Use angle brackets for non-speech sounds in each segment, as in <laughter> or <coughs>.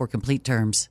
for complete terms.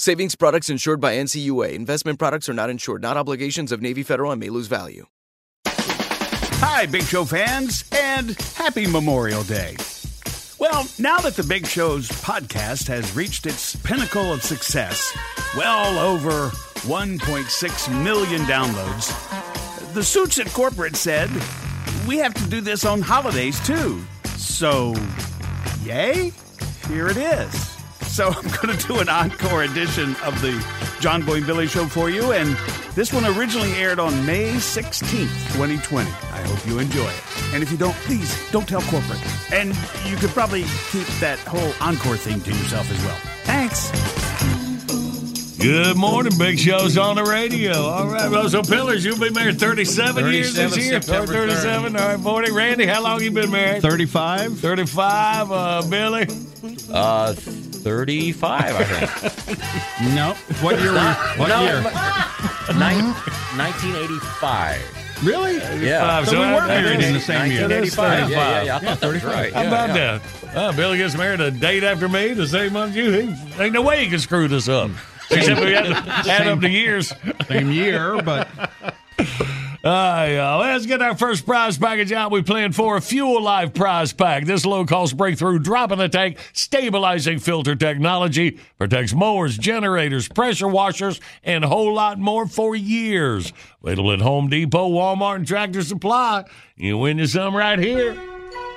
Savings products insured by NCUA. Investment products are not insured, not obligations of Navy Federal and may lose value. Hi, Big Show fans, and happy Memorial Day. Well, now that the Big Show's podcast has reached its pinnacle of success, well over 1.6 million downloads, the suits at corporate said we have to do this on holidays too. So, yay? Here it is. So <laughs> I'm going to do an encore edition of the John Boy and Billy Show for you, and this one originally aired on May 16th, 2020. I hope you enjoy it. And if you don't, please don't tell corporate. And you could probably keep that whole encore thing to yourself as well. Thanks. Good morning, Big Show's on the radio. All right, well, so Pillars, you've been married 37, years this 37, year. September 37, all right, 40. Randy, how long you been married? 35? 35, uh, Billy? Uh, 35, I think. <laughs> No. What year? Were you, what no, year? Nin- 1985. Really? Yeah. So we that- weren't married is- in the same year. 1985. Yeah, yeah, yeah. I Yeah, thought that 35. right. How Yeah, about yeah. that? Uh, Billy gets married a date after me, the same month you. He, ain't no way he can screw this up. Except we had to <laughs> add up the years. Same year, but Uh, yeah. Let's get our first prize package out. We planned for a Fuel Life prize pack. This low cost breakthrough drop in the tank stabilizing filter technology protects mowers, generators, pressure washers, and a whole lot more for years. Available at Home Depot, Walmart, and Tractor Supply. You win you some right here.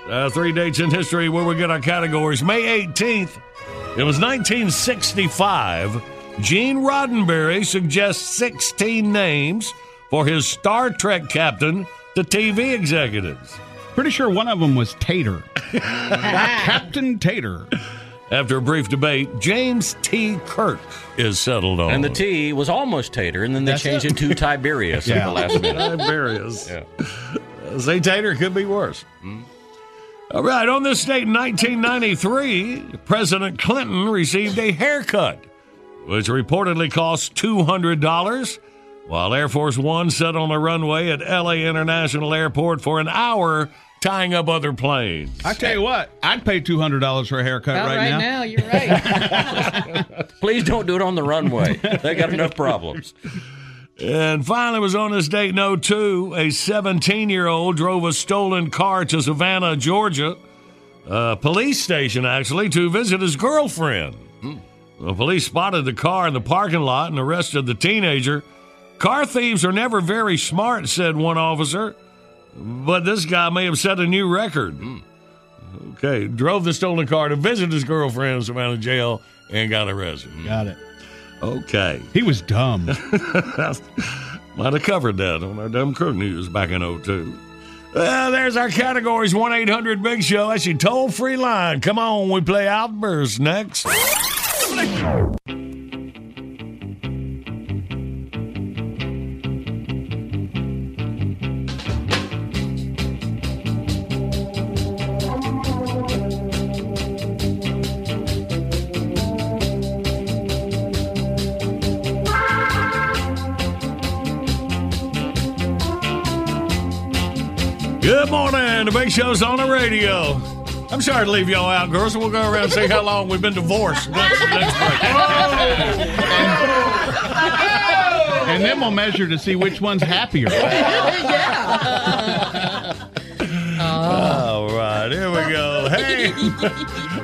Uh, three dates in history where we get our categories. May 18th, it was 1965. Gene Roddenberry suggests 16 names for his Star Trek captain to TV executives. pretty sure one of them was Tater. <laughs> Captain Tater. After a brief debate, James T. Kirk is settled on. And the T was almost Tater, and then they That's changed it. it to Tiberius at Yeah. the last minute. <laughs> Tiberius. Yeah. <laughs> Say Tater could be worse. Hmm? All right, on this date in 1993, President Clinton received a haircut, which reportedly cost $200, while Air Force One sat on the runway at LA International Airport for an hour tying up other planes. I tell you what, I'd pay two hundred dollars for a haircut About right, now. you're right. <laughs> Please don't do it on the runway. <laughs> They got enough problems. And finally, was on this date in 02, a 17 year old drove a stolen car to Savannah, Georgia, a police station actually, to visit his girlfriend. Hmm. The police spotted the car in the parking lot and arrested the teenager. Car thieves are never very smart, said one officer, but this guy may have set a new record. Hmm. Okay, drove the stolen car to visit his girlfriend in of jail and got arrested. Hmm. Got it. Okay. He was dumb. <laughs> Might have covered that on our Dumb Crook News back in 02. Well, there's our categories 1 800 Big Show. That's your toll free line. Come on, we play Outburst next. Good morning. The Big Show's on the radio. I'm sorry to leave y'all out, girls. We'll go around and see how long we've been divorced. Next, next break. and then we'll measure to see which one's happier. <laughs> All right, here we go. Hey,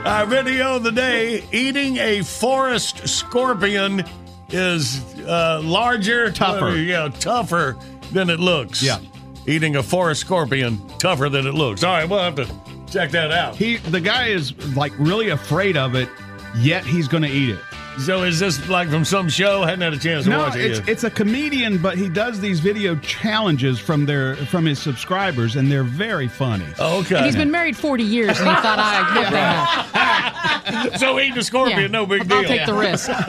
our video of the day eating a forest scorpion is uh, larger, Tougher. uh, yeah, tougher than it looks. Yeah. Eating a forest scorpion tougher than it looks. All right, we'll have to check that out. He, the guy is like really afraid of it, yet he's going to eat it. So is this like from some show? I Hadn't had a chance to No, watch it it's yet. it's a comedian, but he does these video challenges from their from his subscribers, and they're very funny. Oh, okay. He's been married 40 years, and he <laughs> thought I. <laughs> so eating a scorpion, Yeah. no big deal. I'll take the risk. <laughs>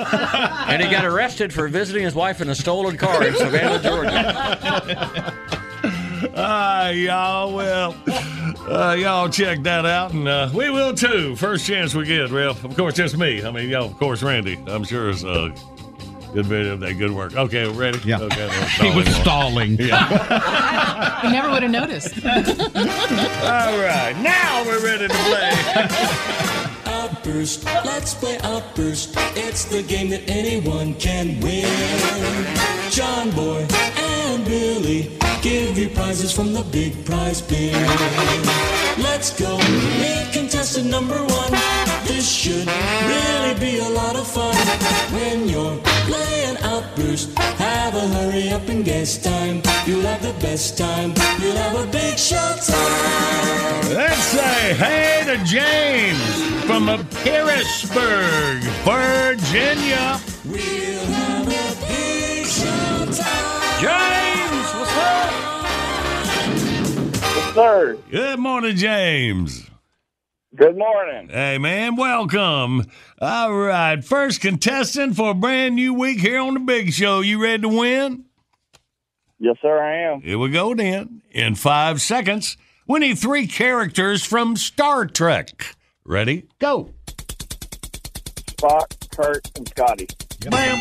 And he got arrested for visiting his wife in a stolen car in Savannah, Georgia. Ah, y'all. Well, uh, y'all check that out, and uh, we will too. First chance we get. Well, of course, just me. I mean, y'all, of course, Randy. I'm sure it's a good video. Of that good work. Okay, ready? Yeah. Okay. well, <laughs> He was stalling. <laughs> stalling. <laughs> I never would have noticed. All right, now we're ready to play. Outburst, let's play Outburst. It's the game that anyone can win. John Boy and Billy give you prizes from the big prize bin. Let's go meet contestant number one. This should really be a lot of fun. When you're playing Outburst, have a hurry up and guess time. You'll have the best time. You'll have a big show time. Let's say hey to James from Harrisburg, Virginia. We'll have a big show time. James, Sir, Good morning, James. good morning. Hey, man, welcome. All right, first contestant for a brand new week here on the Big Show. You ready to win? Yes, sir, I am. Here we go then. In five seconds, we need three characters from Star Trek. Ready? Go. Spock, Kirk, and Scotty. Bam.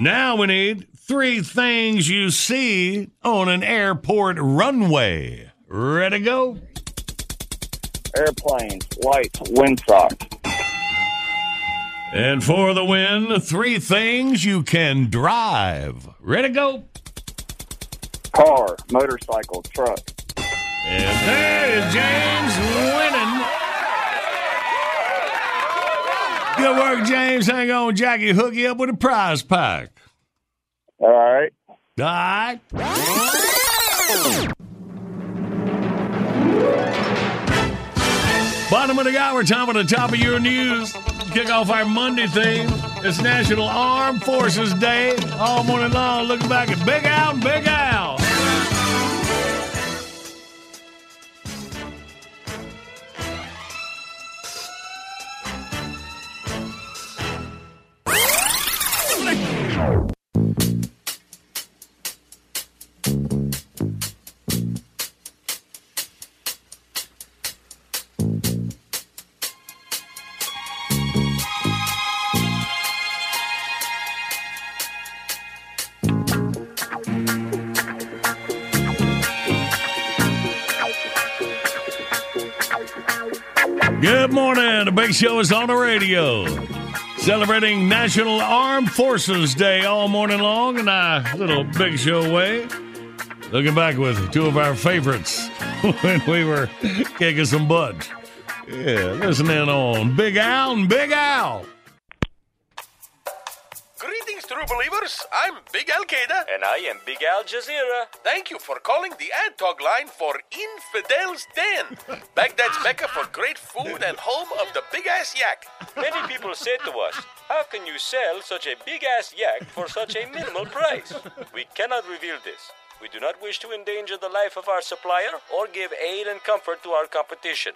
Now we need three things you see on an airport runway. Ready? To go. Airplanes, lights, windsock. And for the win, three things you can drive. Ready? To go. Car, motorcycle, truck. And there is James winning. Good work, James. Hang on, Jackie. Hook you up with a prize pack. All right. All right. Bottom of the hour, time at the top of your news. Kick off our Monday thing. It's National Armed Forces Day. All morning long, looking back at Big Al and Big Al. Big Show is on the radio. Celebrating National Armed Forces Day all morning long in our little Big Show way. Looking back with two of our favorites <laughs> when we were kicking some butt. Yeah, listen in on Big Al and Big Al. True believers. I'm Big Al Qaeda. And I am Big Al Jazeera. Thank you for calling the ad talk line for Infidel's Den, Baghdad's mecca for great food and home of the big ass yak. Many people say to us, How can you sell such a big ass yak for such a minimal price? We cannot reveal this. We do not wish to endanger the life of our supplier or give aid and comfort to our competition.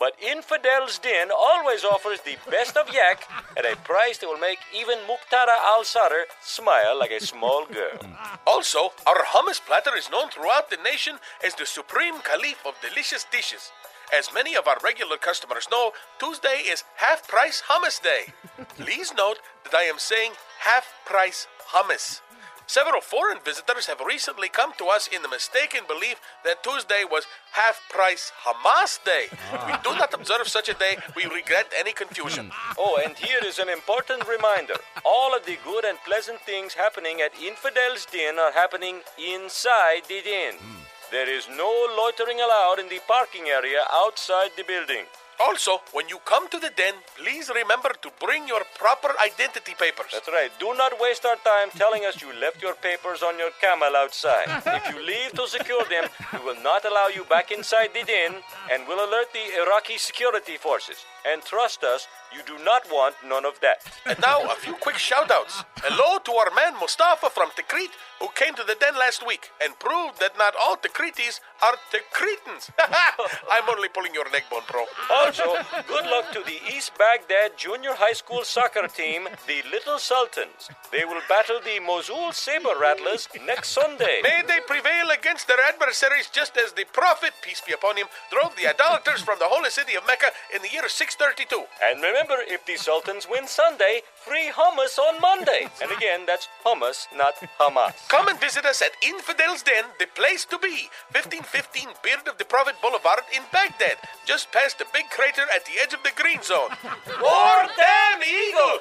But Infidel's Den always offers the best of yak at a price that will make even Muqtada Al Sadr smile like a small girl. Also, our hummus platter is known throughout the nation as the supreme caliph of delicious dishes. As many of our regular customers know, Tuesday is half price hummus day. <laughs> Please note that I am saying half price hummus. Several foreign visitors have recently come to us in the mistaken belief that Tuesday was half price Hamas Day. We do not observe such a day. We regret any confusion. Hmm. Oh, and here is an important reminder. All of the good and pleasant things happening at Infidel's Den are happening inside the den. Hmm. There is no loitering allowed in the parking area outside the building. Also, when you come to the den, please remember to bring your proper identity papers. That's right. Do not waste our time telling us you left your papers on your camel outside. <laughs> if you leave to secure them, we will not allow you back inside the den and will alert the Iraqi security forces. And trust us, you do not want none of that. And now, a few quick shout outs. Hello to our man Mustafa from Tikrit, who came to the den last week and proved that not all Tikritis are Tikritans. <laughs> I'm only pulling your leg bone, bro. Also, good luck to the East Baghdad Junior High School soccer team, the Little Sultans. They will battle the Mosul Saber Rattlers next Sunday. May they prevail against their adversaries just as the Prophet, peace be upon him, drove the idolaters from the holy city of Mecca in the year 632. And remember, if the Sultans win Sunday, free hummus on Monday. and again, that's hummus, not Hamas. Come and visit us at Infidel's Den, the place to be. 1515 Beard of the Prophet Boulevard in Baghdad, just past the big crater at the edge of the green zone. War damn eagle!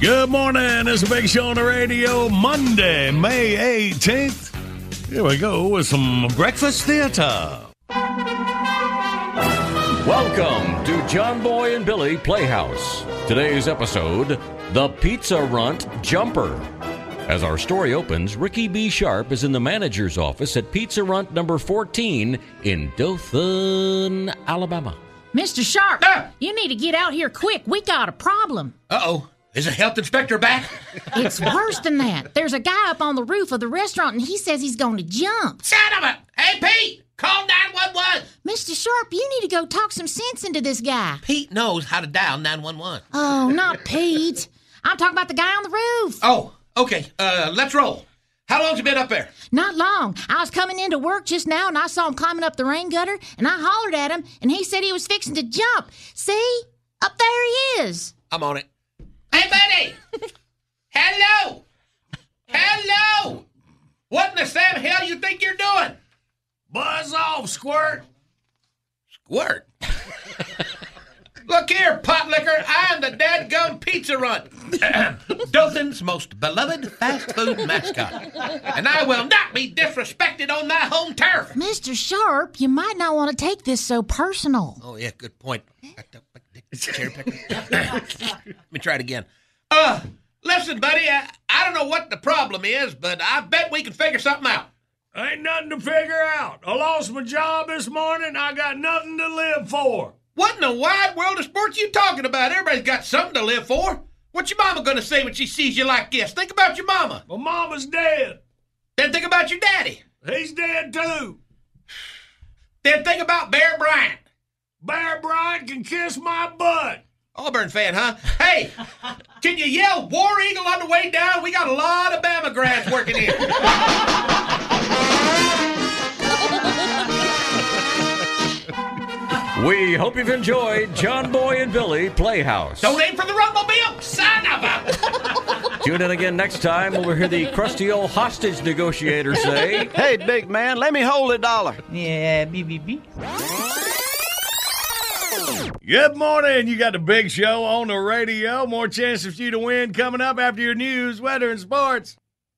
Good morning. It's a big show on the radio. Monday, May 18th. Here we go with some breakfast theater. Welcome to John Boy and Billy Playhouse. Today's episode The Pizza Runt Jumper. As our story opens, Ricky B. Sharp is in the manager's office at Pizza Runt number 14 in Dothan, Alabama. Mr. Sharp, you need to get out here quick. We got a problem. Uh oh. Is a health inspector back? <laughs> It's worse than that. There's a guy up on the roof of the restaurant and he says he's going to jump. Son of a. Hey, Pete! Call 911! Mr. Sharp, you need to go talk some sense into this guy. Pete knows how to dial 911. Oh, not Pete. I'm talking about the guy on the roof. Oh, okay. Uh, let's roll. How long's you been up there? Not long. I was coming into work just now and I saw him climbing up the rain gutter and I hollered at him and he said he was fixing to jump. See? Up there he is. I'm on it. Hey, buddy! Hello! Hello! What in the Sam hell you think you're doing? Buzz off, Squirt. Squirt? Look here, pot liquor. I'm the dadgum pizza run. <coughs> Dothan's most beloved fast food mascot. And I will not be disrespected on my home turf. Mr. Sharp, you might not want to take this so personal. Oh, yeah, good point. Cherry picker. <laughs> Let me try it again. Uh, listen, buddy, I, I don't know what the problem is, but I bet we can figure something out. Ain't nothing to figure out. I lost my job this morning. I got nothing to live for. What in the wide world of sports you talking about? Everybody's got something to live for. What's your mama gonna say when she sees you like this? Think about your mama. My mama's dead. Then think about your daddy. He's dead too. Then think about Bear Bryant. Bear Bryant can kiss my butt. Auburn fan, huh? Hey, <laughs> can you yell War Eagle on the way down? We got a lot of Bama grads working here. <laughs> We hope you've enjoyed John Boy and Billy Playhouse. Don't aim for the Runtmobile, son of a. <laughs> Tune in again next time when we hear the crusty old hostage negotiator say, Hey, big man, let me hold a dollar. Yeah, BBB. Good morning. You got the big show on the radio. More chances for you to win coming up after your news, weather, and sports.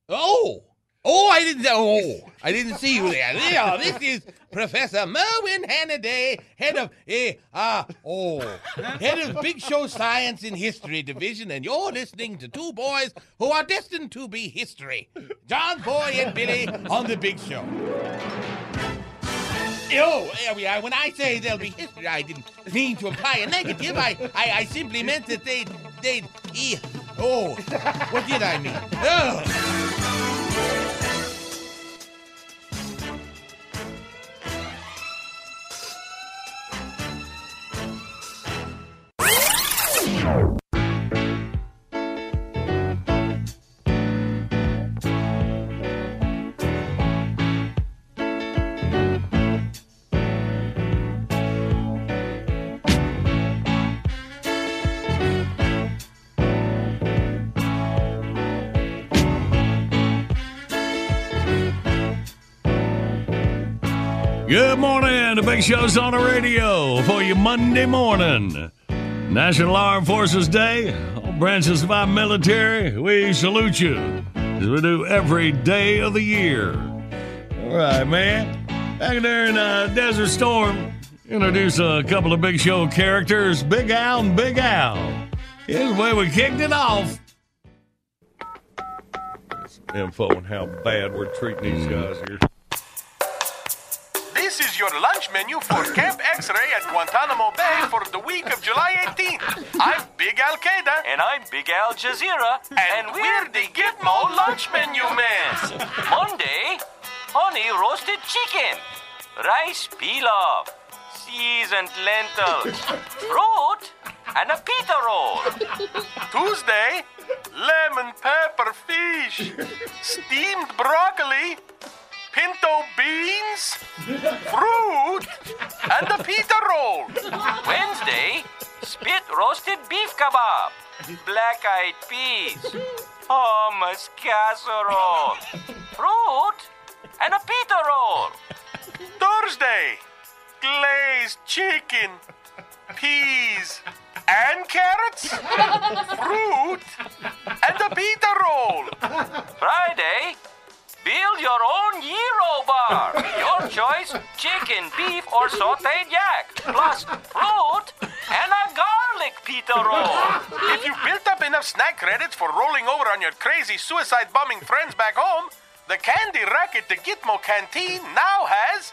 Oh, oh, I didn't. Oh, I didn't see you there. Yeah, this is Professor Merwin Hannaday, head of eh, uh, oh, head of Big Show Science and History Division, and you're listening to two boys who are destined to be history, John Boy and Billy on the Big Show. Oh, are. When I say there'll be history, I didn't mean to imply a negative. I, I, I simply meant that they'd, they'd, eh, oh, what did I mean? Oh. Good morning. The big show's on the radio for you Monday morning. National Armed Forces Day. All branches of our military, we salute you as we do every day of the year. All right, man. Back there in uh, Desert Storm, introduce a couple of big show characters Big Al and Big Al. Here's way we kicked it off. Info on how bad we're treating these guys here. Is your lunch menu for Camp X-Ray at Guantanamo Bay for the week of July 18th. I'm Big Al Qaeda. And I'm Big Al Jazeera. And, we're the Gitmo lunch menu men. Monday, honey roasted chicken, rice pilaf, seasoned lentils, fruit, and a pita roll. Tuesday, lemon pepper fish, steamed broccoli, pinto beans, fruit, and a pita roll. Wednesday, spit roasted beef kebab, black eyed peas, hummus casserole, fruit, and a pita roll. Thursday, glazed chicken, peas, and carrots, fruit, and a pita roll. Friday, build your own gyro bar. Your choice, chicken, beef, or sauteed yak, plus fruit and a garlic pita roll. If you built up enough snack credits for rolling over on your crazy suicide bombing friends back home, the candy rack at the Gitmo Canteen now has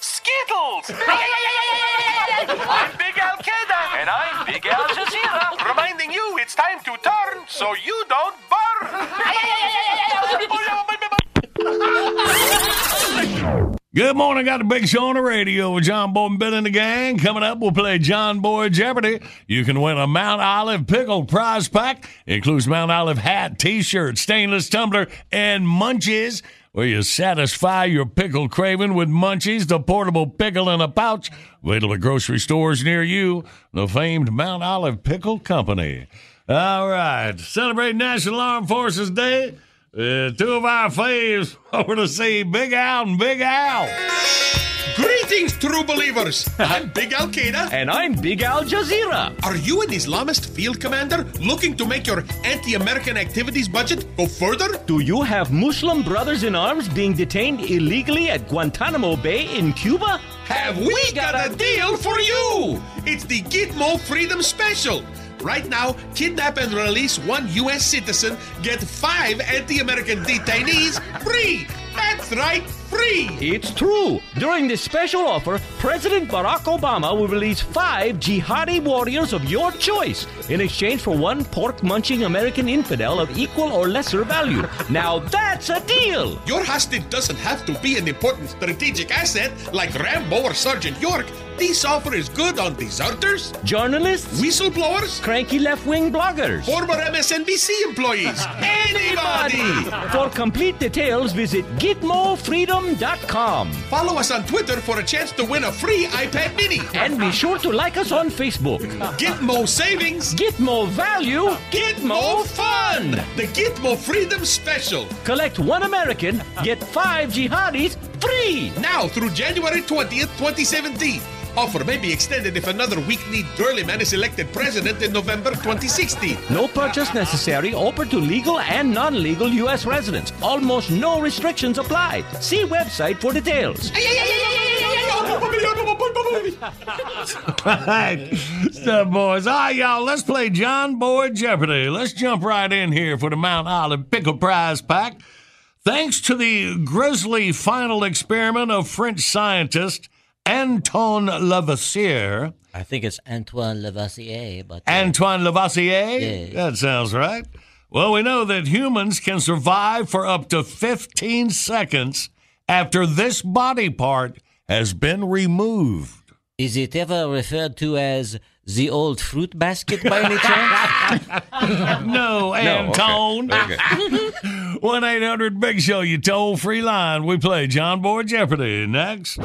Skittles! I'm Big Al Qaeda! And I'm Big Al Jazeera! Reminding you it's time to turn so you don't burn! Good morning. Got a big show on the radio with John Boy and Bill and the gang. Coming up, we'll play John Boy Jeopardy. You can win a Mount Olive Pickle prize pack. Includes Mount Olive hat, t-shirt, stainless tumbler, and munchies. Where you satisfy your pickle craving with munchies, the portable pickle in a pouch. Till the grocery stores near you. The famed Mount Olive Pickle Company. All right. Celebrate National Armed Forces Day. Uh, two of our faves over to see Big Al and Big Al. Greetings, true believers. I'm <laughs> Big Al Qaeda. And I'm Big Al Jazeera. Are you an Islamist field commander looking to make your anti American activities budget go further? Do you have Muslim brothers in arms being detained illegally at Guantanamo Bay in Cuba? Have we got a deal for you? It's the Gitmo Freedom Special. Right now, kidnap and release one U.S. citizen, get five anti American detainees free. That's right, free. It's true. During this special offer, President Barack Obama will release five jihadi warriors of your choice in exchange for one pork munching American infidel of equal or lesser value. Now that's a deal. Your hostage doesn't have to be an important strategic asset like Rambo or Sergeant York. This offer is good on deserters, Journalists? whistleblowers, Cranky left wing bloggers? former MSNBC employees, <laughs> anybody. For complete details, visit GitmoFreedom.com. Follow us on Twitter for a chance to win a free iPad mini. And be sure to like us on Facebook. Gitmo savings, Gitmo value, Gitmo fun. The Gitmo Freedom Special. Collect one American, get five jihadis free. Now through January 20th, 2017. Offer may be extended if another weak-kneed girly man is elected president in November 2016. No purchase necessary. Offer to legal and non-legal U.S. residents. Almost no restrictions apply. See website for details. All right, stuff, boys. All right, y'all, let's play John Boy Jeopardy. Let's jump right in here for the Mount Olive Pickle Prize Pack. Thanks to the grisly final experiment of French scientist Anton Lavoisier. I think it's Antoine Lavoisier, but uh, Antoine Lavoisier? Yeah. That sounds right. Well, we know that humans can survive for up to 15 seconds after this body part has been removed. is it ever referred to as the old fruit basket by any chance? <laughs> No, Anton. Okay. <laughs> 1 800 Big Show, you toll free line. We play John Boy Jeopardy. Next.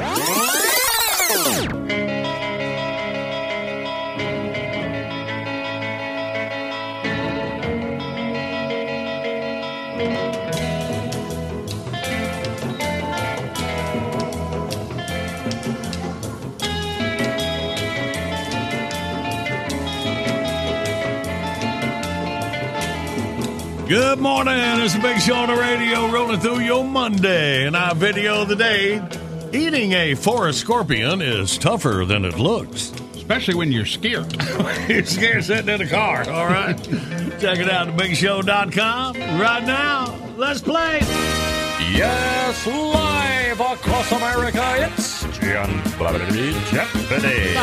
Good morning. It's a big show on the radio rolling through your Monday. And our video of the day eating a forest scorpion is tougher than it looks. Especially when you're scared. <laughs> You're scared sitting in a car, all right? Check it out at bigshow.com. Right now, let's play. Yes, live across America, it's John Boy Jeopardy.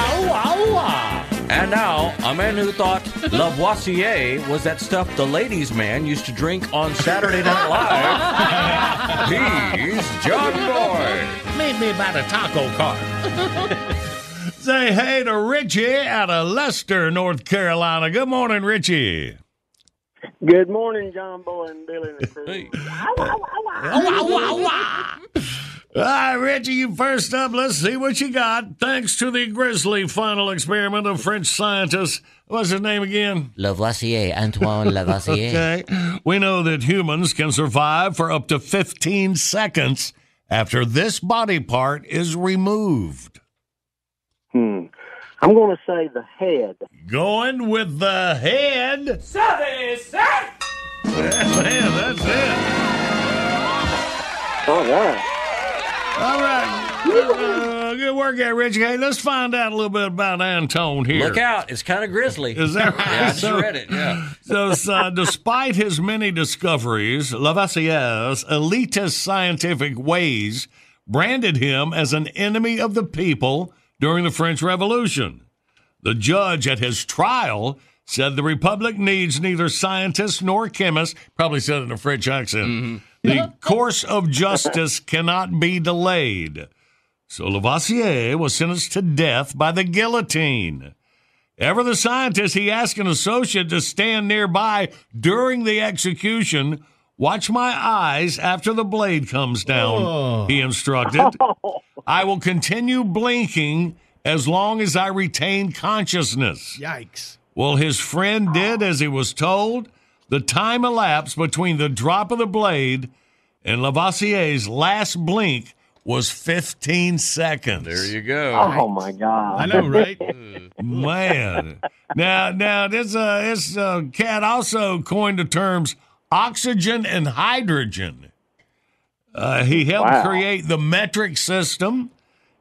And now, a man who thought Lavoisier was that stuff the ladies' man used to drink on Saturday Night Live. <laughs> He's John Boy. Made me about a taco cart. <laughs> Say hey to Richie out of Leicester, North Carolina. Good morning, Richie. Good morning, John Boy and Billy and the crew. All right, Richie, you first up. Let's see what you got. Thanks to the grisly final experiment of French scientists. What's his name again? Lavoisier, Antoine <laughs> Lavoisier. Okay. We know that humans can survive for up to 15 seconds after this body part is removed. Hmm. I'm going to say the head. Going with the head. Service, sir! Man, that's it. All right. All right. Uh, good work there, Richie. Hey, let's find out a little bit about Antone here. Look out, it's kind of grisly. Is that right? Yeah, I just So- read it, yeah. So, uh, despite his many discoveries, Lavoisier's elitist scientific ways branded him as an enemy of the people during the French Revolution. The judge at his trial said the Republic needs neither scientists nor chemists, probably said it in a French accent. The course of justice cannot be delayed. So Lavoisier was sentenced to death by the guillotine. Ever the scientist, he asked an associate to stand nearby during the execution. Watch my eyes after the blade comes down, Oh. he instructed. <laughs> I will continue blinking as long as I retain consciousness. Yikes. Well, his friend did as he was told. The time elapsed between the drop of the blade and Lavoisier's last blink was 15 seconds. There you go. Oh, my God. I know, right? <laughs> Man. now, now this uh, this uh, cat also coined the terms oxygen and hydrogen. Uh, he helped Wow. create the metric system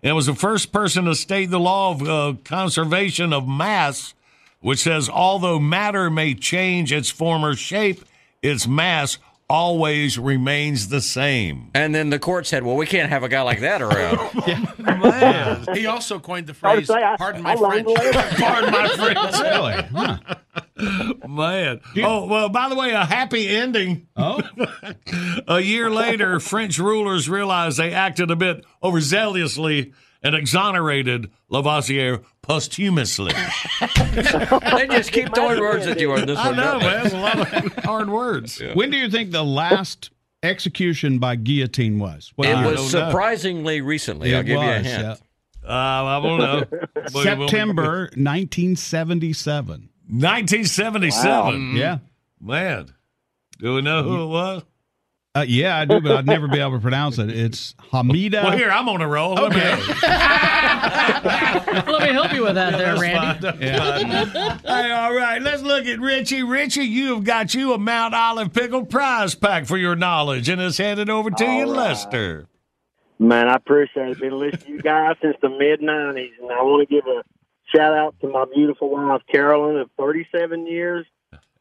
and was the first person to state the law of uh, conservation of mass, which says although matter may change its former shape, its mass always remains the same. And then the court said, well, we can't have a guy like that around. <laughs> Man. He also coined the I phrase, say I- pardon my learned French. <laughs> Pardon my French. Really? Huh. Man. Oh, well, by the way, a happy ending. Oh, <laughs> A year later, French rulers realized they acted a bit overzealously and exonerated Lavoisier posthumously. <laughs> they just keep throwing words at you on this I one. know, don't they? man. It's a lot of <laughs> hard words. When do you think the last execution by guillotine was? What It year? was surprisingly recently. I'll It give you a was, hint. Uh, I don't know. <laughs> September 1977. 1977. Wow. Yeah. Man. Do we know who it was? Uh, yeah, I do, but I'd never be able to pronounce it. It's Hamida. Well, here, I'm on a roll. Let me- <laughs> Let me help you with that there, Randy. fine, that's fine. hey, all right, let's look at Richie. Richie, you have got you a Mount Olive Pickle prize pack for your knowledge, and it's handed over to you, All right. Lester. Man, I appreciate it. Been listening to you guys since the mid '90s, and I want to give a shout out to my beautiful wife Carolyn of 37 years,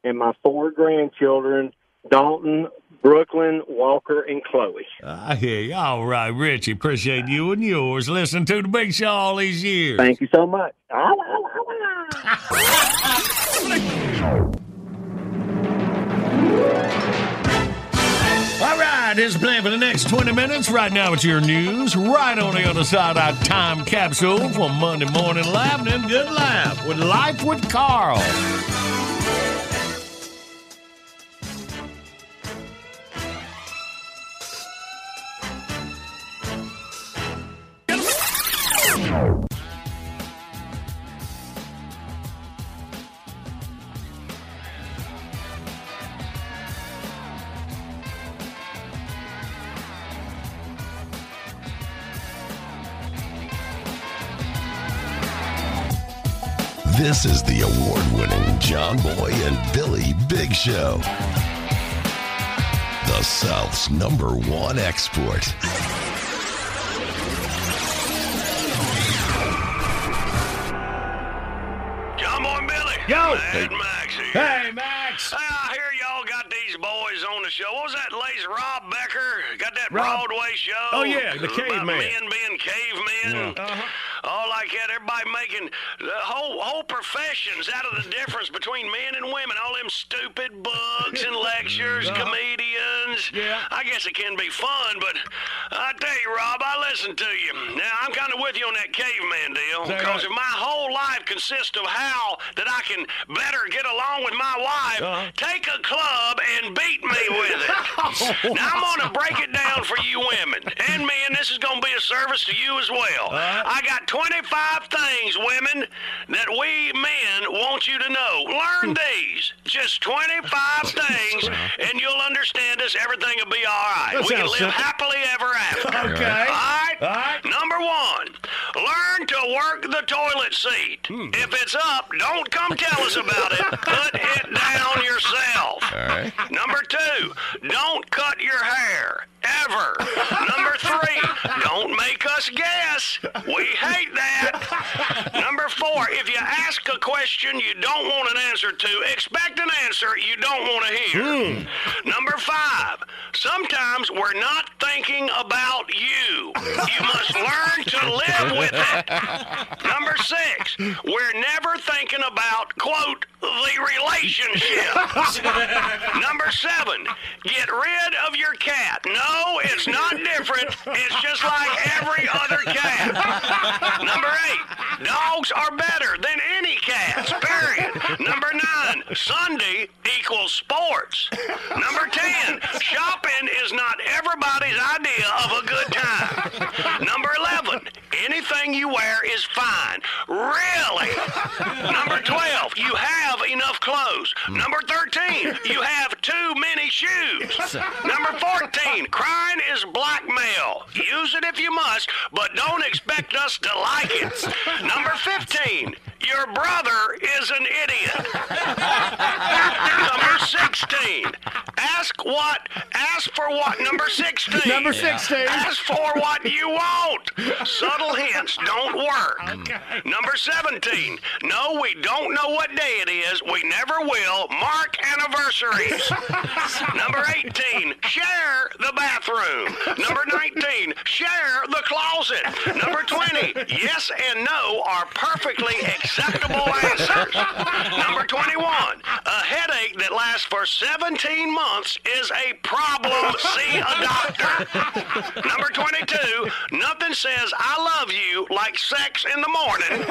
and my four grandchildren Dalton, Brooklyn, Walker, and Chloe. Uh, I hear you. All right, Richie, appreciate you and yours. Listen to the Big Show all these years. Thank you so much. <laughs> Ah, all right, here's plan for the next 20 minutes. Right now, it's your news. Right on the other side, our time capsule for Monday Morning Laugh and Good Laugh with Life with Carl. This is the award winning John Boy and Billy Big Show. The South's number one export. John Boy and Billy. Yo. Mad Max here. Hey, Max. Hey, I hear y'all got these boys on the show. What was that lace Rob Becker? Got that Rob- Broadway show? Oh, yeah, the caveman. Men being cavemen. Uh-huh. All. Everybody making the whole whole professions out of the difference between men and women. All them stupid books and lectures, Uh-huh. comedians. Yeah. I guess it can be fun, but I tell you, Rob, I listen to you. Now I'm kind of with you on that caveman deal because right? if my whole life consists of how that I can better get along with my wife, Uh-huh. take a club and beat me with it. <laughs> now I'm gonna break it down for you women and men. This is gonna be a service to you as well. I got 25 things, women, that we men want you to know. Learn these. Just 25 <laughs> things, and you'll understand us. Everything will be all right. That we can live simple. happily ever after. <laughs> Okay. All right? All right. Number one, learn to work the toilet seat. Hmm. If it's up, don't come tell us about it. <laughs> Put it down yourself. All right. Number two, don't cut your hair. Ever. Number three, don't make us guess. We hate that. Number four, if you ask a question you don't want an answer to, expect an answer you don't want to hear. Hmm. Number five, sometimes we're not thinking about you. You must learn to live with it. Number six, we're never thinking about, quote, the relationship. Number seven, get rid of your cat. No, it's not different. It's just like every other cat. Number dogs are better than any cats, period. Number nine, Sunday equals sports. Number ten, shopping is not everybody's idea of a good time. Number 11, anything you wear is fine. Really? Number 12, you have enough clothes. Number 13, you have too many shoes. Number 14, crying is blackmail. Use it if you must, but don't expect us to like it. <laughs> Number 15, your brother is an idiot. <laughs> Number 16, ask what, ask for what. Number 16. Number 16. Ask for what you want. Subtle hints don't work. <laughs> Okay. Number 17. No, we don't know what day it is. We never will. Mark anniversaries. <laughs> Number 18. Share the bathroom. Number 19. Share the closet. Number 20, yes and no are perfectly acceptable answers. Number 21, a headache that lasts for 17 months is a problem. See a doctor. Number 22, nothing says I love you like sex in the morning.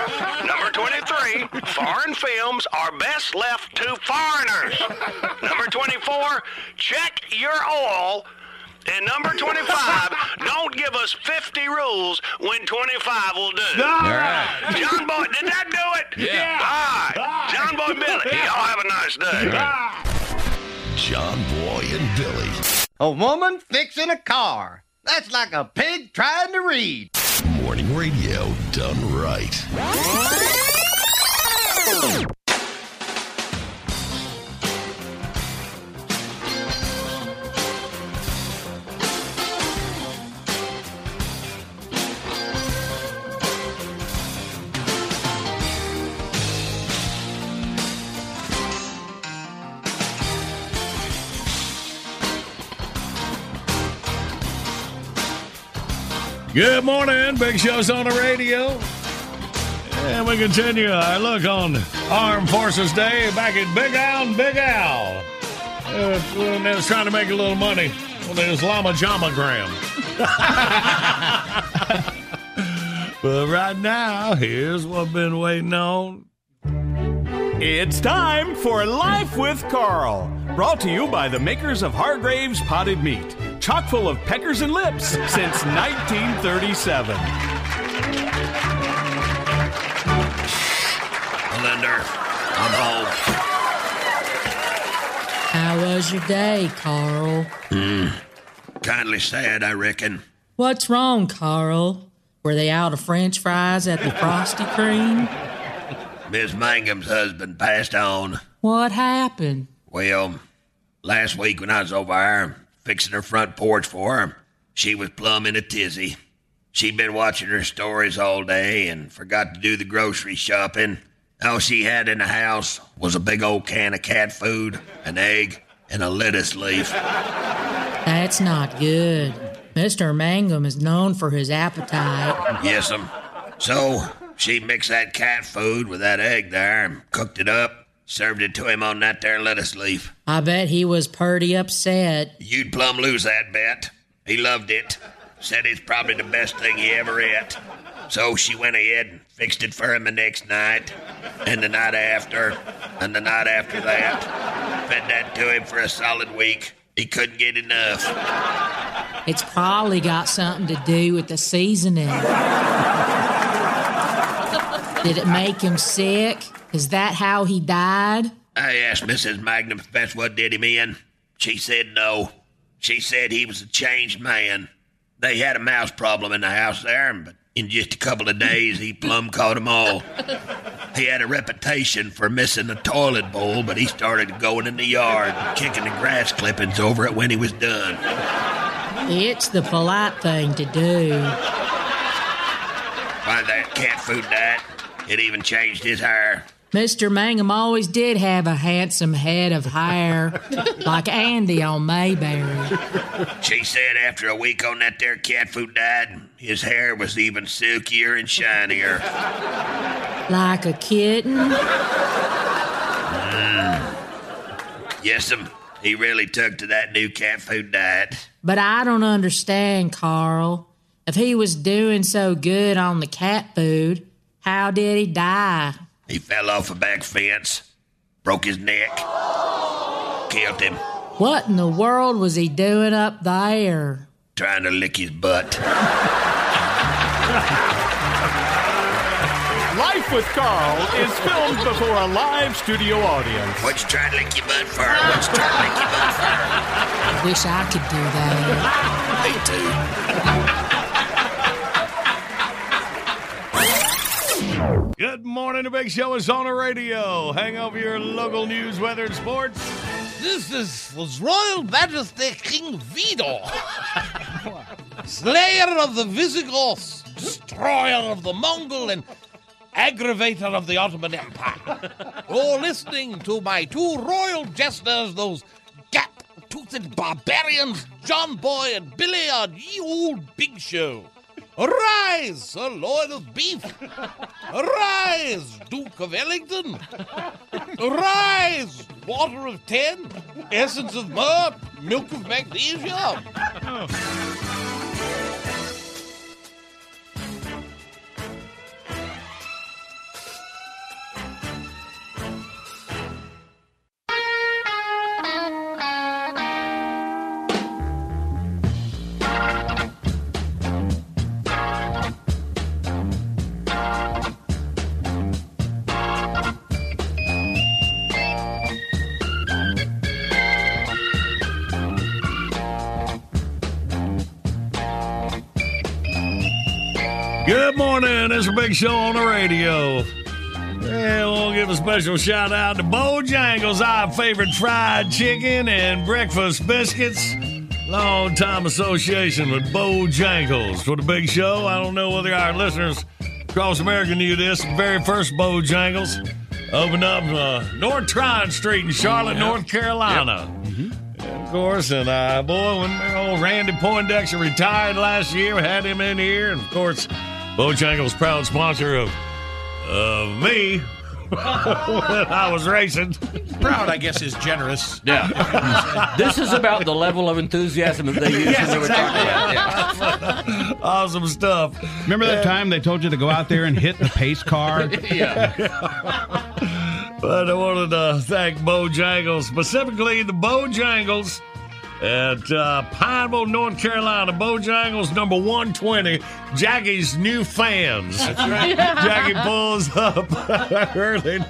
Number 23, foreign films are best left to foreigners. Number 24, check your oil. And number 25, don't give us 50 rules when 25 will do. All right. John Boy, did that do it? Yeah. All right. John Boy Billy, y'all have a nice day. John Boy and Billy. A woman fixing a car. That's like a pig trying to read. Morning radio done right. Good morning. Big Show's on the radio. And we continue our look on Armed Forces Day back at Big Al Big Al. Uh, when trying to make a little money on the Islama Jamagram. <laughs> but right now, here's what I've been waiting on. It's time for Life with Carl, brought to you by the makers of Hargrave's Potted Meat, chock full of peckers and lips since <laughs> 1937. Linda, I'm home. How was your day, Carl? Hmm. Kindly sad, I reckon. What's wrong, Carl? Were they out of French fries at the Frosty Cream? <laughs> Miss Mangum's husband passed on. What happened? Well, last week when I was over there fixing her front porch for her, she was plumb in a tizzy. She'd been watching her stories all day and forgot to do the grocery shopping. All she had in the house was a big old can of cat food, an egg, and a lettuce leaf. That's not good. Mr. Mangum is known for his appetite. Yes'm. So she mixed that cat food with that egg there and cooked it up, served it to him on that there lettuce leaf. I bet he was purty upset. You'd plumb lose that bet. He loved it. Said it's probably the best thing he ever ate. So she went ahead and fixed it for him the next night, and the night after, and the night after that. Fed that to him for a solid week. He couldn't get enough. It's probably got something to do with the seasoning. Did it make him sick? Is that how he died? I asked Mrs. Mangum if that's what did him in. She said no. She said he was a changed man. They had a mouse problem in the house there, but in just a couple of days, he plumb caught 'em all. He had a reputation for missing the toilet bowl, but he started going in the yard, kicking the grass clippings over it when he was done. It's the polite thing to do. Why, that cat food diet, it even changed his hair. Mr. Mangum always did have a handsome head of hair, <laughs> like Andy on Mayberry. She said after a week on that there cat food diet, his hair was even silkier and shinier. Like a kitten? Mm. Yes'm, he really took to that new cat food diet. But I don't understand, Carl. If he was doing so good on the cat food, how did he die? He fell off a back fence, broke his neck, killed him, What in the world was he doing up there? trying to lick his butt. Life with Carl is filmed before a live studio audience. What you trying to lick your butt for? What you trying to lick your butt for? I wish I could do that. Me too. Good morning. The Big Show is on the radio. Hang over your local news, weather, and sports. This is was Royal Majesty King Vidor, slayer of the Visigoths, destroyer of the Mongol, and aggravator of the Ottoman Empire. You're listening to my two royal jesters, those gap-toothed barbarians, John Boy and Billy, on Ye Old Big Show. Arise, Sir Lord of Beef! Arise, Duke of Ellington! Arise, Water of Ten! Essence of Myrrh! Milk of Magnesia! Oh. Good morning. It's a big show on the radio. Yeah, we'll give a special shout out to Bojangles, our favorite fried chicken and breakfast biscuits. Long time association with Bojangles for the big show. I don't know whether our listeners across America knew this. The very first Bojangles opened up uh, North Tryon Street in Charlotte, North Carolina. And of course, and uh, boy, when old Randy Poindexter retired last year, we had him in here, and of course, Bojangles proud sponsor of of me <laughs> when I was racing. Proud, I guess, is generous. Yeah. <laughs> this is about the level of enthusiasm that they use Yes, when they were talking about. Yeah. awesome stuff. Remember that time they told you to go out there and hit the pace car? <laughs> Yeah. But I wanted to thank Bojangles, specifically the Bojangles at uh, Pineville, North Carolina. Bojangles number 120, Jackie's new fans. That's right. <laughs> Jackie pulls up <laughs> early,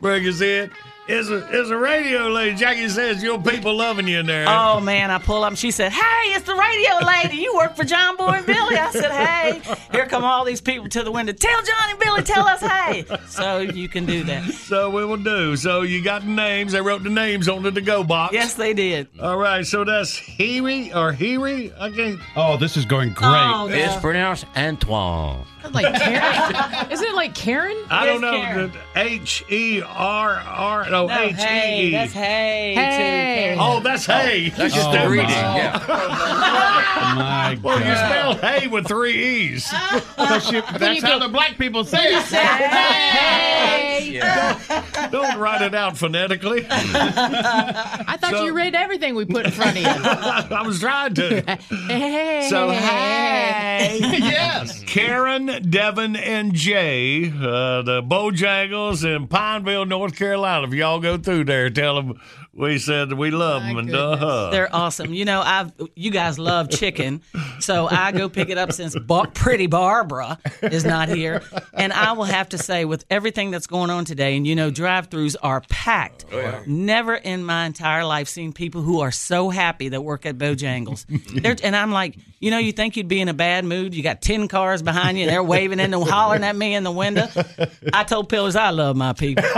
brings in. Is a, is a radio lady. Jackie says, Your people loving you in there. Oh man, I pull up and she said, Hey, it's the radio lady. You work for John Boy and Billy. I said, Hey, here come all these people to the window. Tell John and Billy, tell us hey. So you can do that. So we will do. So you got the names. They wrote the names on the to-go box. Yes, they did. All right. So that's Heary or Heary. I can't. Oh, this is going great. Oh, It's pronounced Antoine. Like Karen? <laughs> Isn't it like Karen? I don't know. H E R R. No, No, H oh, hey, that's hey. Hey. Oh, that's hay. That's just Oh, the greeting. my. Yeah. My <laughs> Well, you God. spell hay with three E's. <laughs> That's, you- that's how the black people say it. Hey. Don't write it out phonetically. I thought So- you read everything we put in front of you. <laughs> I was trying to. Hey. So, hey. yes. Karen, Devin, and Jay, uh, the Bojangles in Pineville, North Carolina. If y'all go through there, tell them we said we love them. And uh, They're awesome. You know, I've you guys love chicken, so I go pick it up since Bar- Pretty Barbara is not here, and I will have to say, with everything that's going on today, and you know, drive-throughs are packed. Never in my entire life seen people who are so happy that work at Bojangles. They're, and I'm like, you know, you think you'd be in a bad mood. You got ten cars behind you, and they're waving and hollering at me in the window. I told Pillars I love my people. <laughs>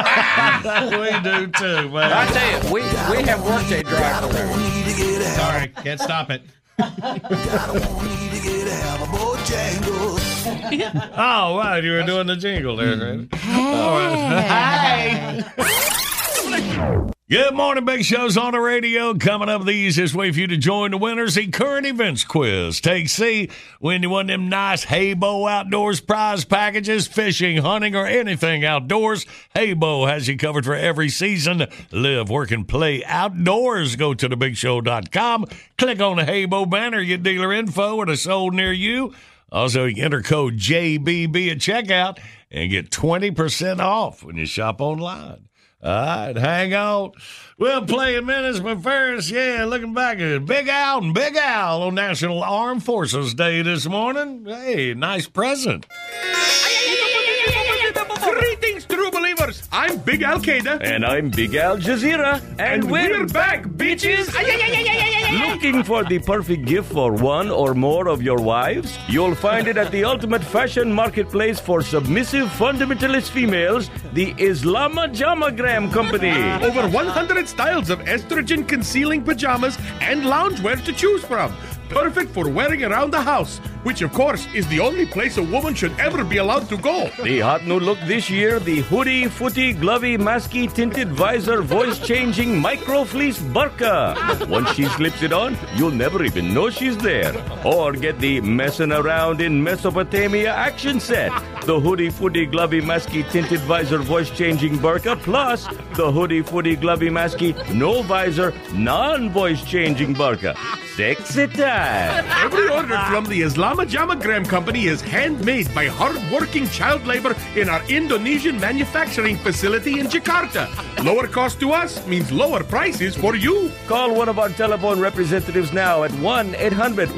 we do too, man. I tell you, we, we have worked a drive through. Sorry, can't stop it. <laughs> Oh, wow, You were doing the jingle there, right? All right. Hey. <laughs> Good morning, Big Show's on the radio. Coming up the easiest way for you to join the winners, the current events quiz. Take C, win you one of them nice Haybo Outdoors prize packages, fishing, hunting, or anything outdoors. Haybo has you covered for every season. Live, work, and play outdoors. Go to thebigshow.com, click on the Haybo banner, get dealer info at a sold near you. Also, you enter code JBB at checkout and get 20% off when you shop online. All right, hang on. We'll play in minutes, but first, yeah, looking back at Big Al and Big Al on National Armed Forces Day this morning. Hey, nice present. I'm Big Al Qaeda. And I'm Big Al Jazeera. And, we're back, bitches. Looking for the perfect gift for one or more of your wives? You'll find it at the ultimate fashion marketplace for submissive fundamentalist females, the Islama Jamagram Company. Over 100 styles of estrogen concealing pajamas and loungewear to choose from. Perfect for wearing around the house, which of course is the only place a woman should ever be allowed to go. The hot new look this year, the hoodie, footy, glovey, masky, tinted visor, voice changing micro fleece burqa. Once she slips it on, you'll never even know she's there. Or get the messing around in Mesopotamia action set. The hoodie, footy, glovey, masky, tinted visor, voice changing burqa, plus the hoodie, footy, glovey, masky, no visor, non voice changing burqa. Sexy time. Every order from the Islama Jamagram Company is handmade by hard-working child labor in our Indonesian manufacturing facility in Jakarta. Lower cost to us means lower prices for you. Call one of our telephone representatives now at 1 800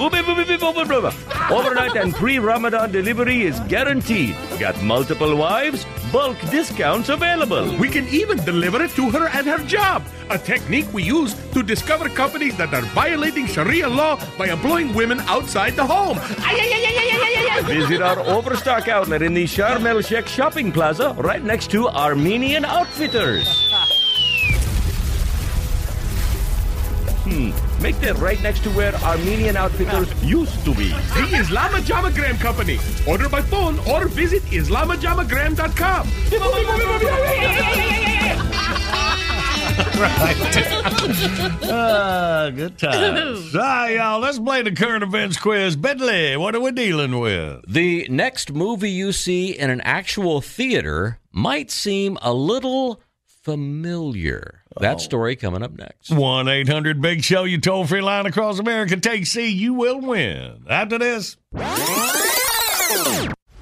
Overnight and pre Ramadan delivery is guaranteed. Got multiple wives? Bulk discounts available. We can even deliver it to her at her job, a technique we use to discover companies that are violating Sharia law by employing women outside the home. Visit our Overstock outlet in the Sharm el Sheikh shopping plaza right next to Armenian Outfitters. Hmm, make that right next to where Armenian Outfitters used to be. The Islama Jamagram Company. Order by phone or visit islamajamagram.com. Ah, good times. All right, y'all, let's play the current events quiz. Bentley, what are we dealing with? The next movie you see in an actual theater might seem a little familiar. That oh. story coming up next. 1 800 Big Show, you toll free line across America. Take C, you will win. After this.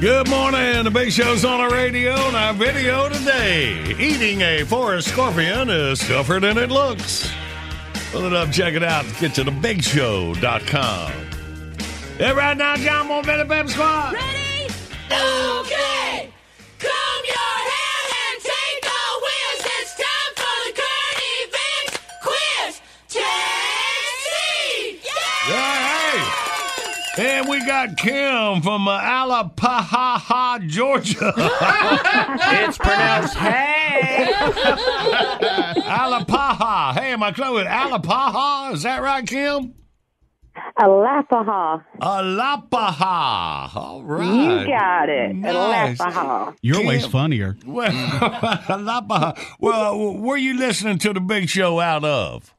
Good morning. The Big Show's on our radio and our video today. Eating a forest scorpion is tougher than it looks. Pull it up, check it out. Get to thebigshow.com. Yeah, right now, John Moore, Bam Squad. Ready? Okay! And we got Kim from uh, Alapaha, Georgia. <laughs> It's pronounced hey. <laughs> Alapaha. Hey, am I close with Alapaha? Is that right, Kim? Alapaha. Alapaha. All right. You got it. Nice. Alapaha. You're always funnier. Well, <laughs> Alapaha. Well, where you listening to the big show out of?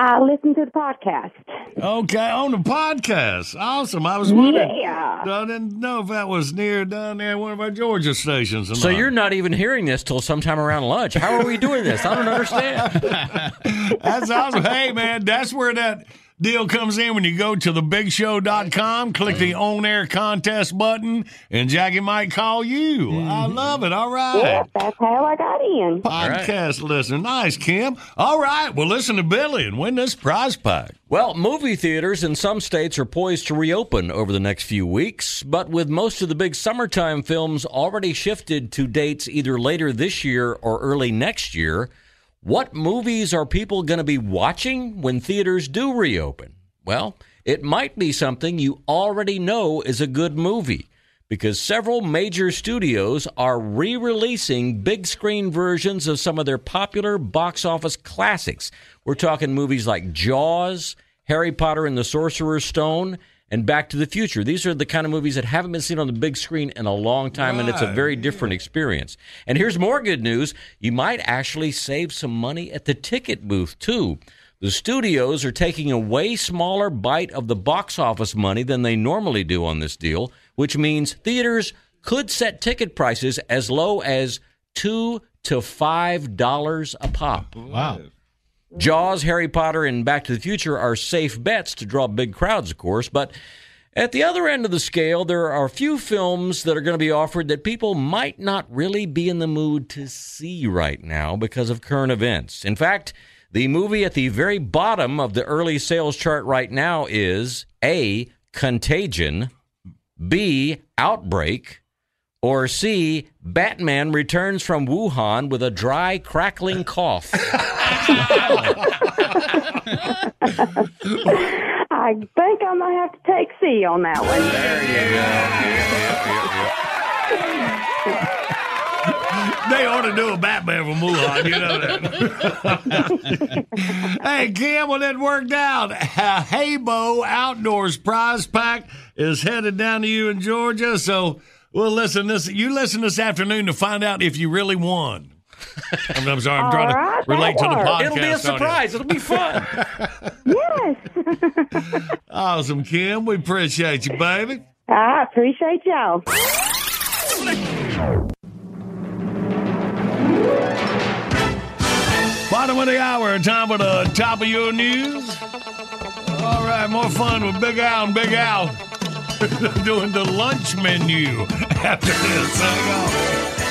I listen to the podcast. Okay, on the podcast. Awesome. I was wondering. Yeah. I didn't know if that was near down there at one of our Georgia stations. So not. you're not even hearing this till sometime around lunch. How are we doing this? I don't understand. <laughs> That's awesome. Hey, man, that's where that deal comes in when you go to thebigshow.com, click the on air contest button, and Jackie might call you. I mm-hmm. love it. All right. Yeah, that's how I got in. Podcast listener. Nice, Kim. All right. Well, listen to Billy and win this prize pack. Well, movie theaters in some states are poised to reopen over the next few weeks, but with most of the big summertime films already shifted to dates either later this year or early next year, what movies are people going to be watching when theaters do reopen? Well, it might be something you already know is a good movie because several major studios are re releasing big screen versions of some of their popular box office classics. We're talking movies like Jaws, Harry Potter and the Sorcerer's Stone, and Back to the Future. These are the kind of movies that haven't been seen on the big screen in a long time, and it's a very different experience. And here's more good news you might actually save some money at the ticket booth, too. The studios are taking a way smaller bite of the box office money than they normally do on this deal, which means theaters could set ticket prices as low as two to five dollars a pop. Wow. Mm-hmm. Jaws, Harry Potter, and Back to the Future are safe bets to draw big crowds, of course, but at the other end of the scale, there are a few films that are going to be offered that people might not really be in the mood to see right now because of current events. In fact, the movie at the very bottom of the early sales chart right now is A. Contagion, B. Outbreak, or C. Batman returns from Wuhan with a dry, crackling cough. <laughs> I think I might have to take C on that one. There you go. They ought to do a Batman from Wuhan, you know that. <laughs> hey, Kim, well, it worked out. Uh, Haybo Outdoors Prize Pack is headed down to you in Georgia. So we'll listen this. You listen this afternoon to find out if you really won. I'm, I'm sorry, I'm All trying right, to relate to the that podcast. It'll be a surprise. It'll be fun. Yes. <laughs> Awesome, Kim. We appreciate you, baby. I appreciate y'all. Bottom of the hour, time for the top of your news. All right, more fun with Big Al and Big Al <laughs> doing the lunch menu after this.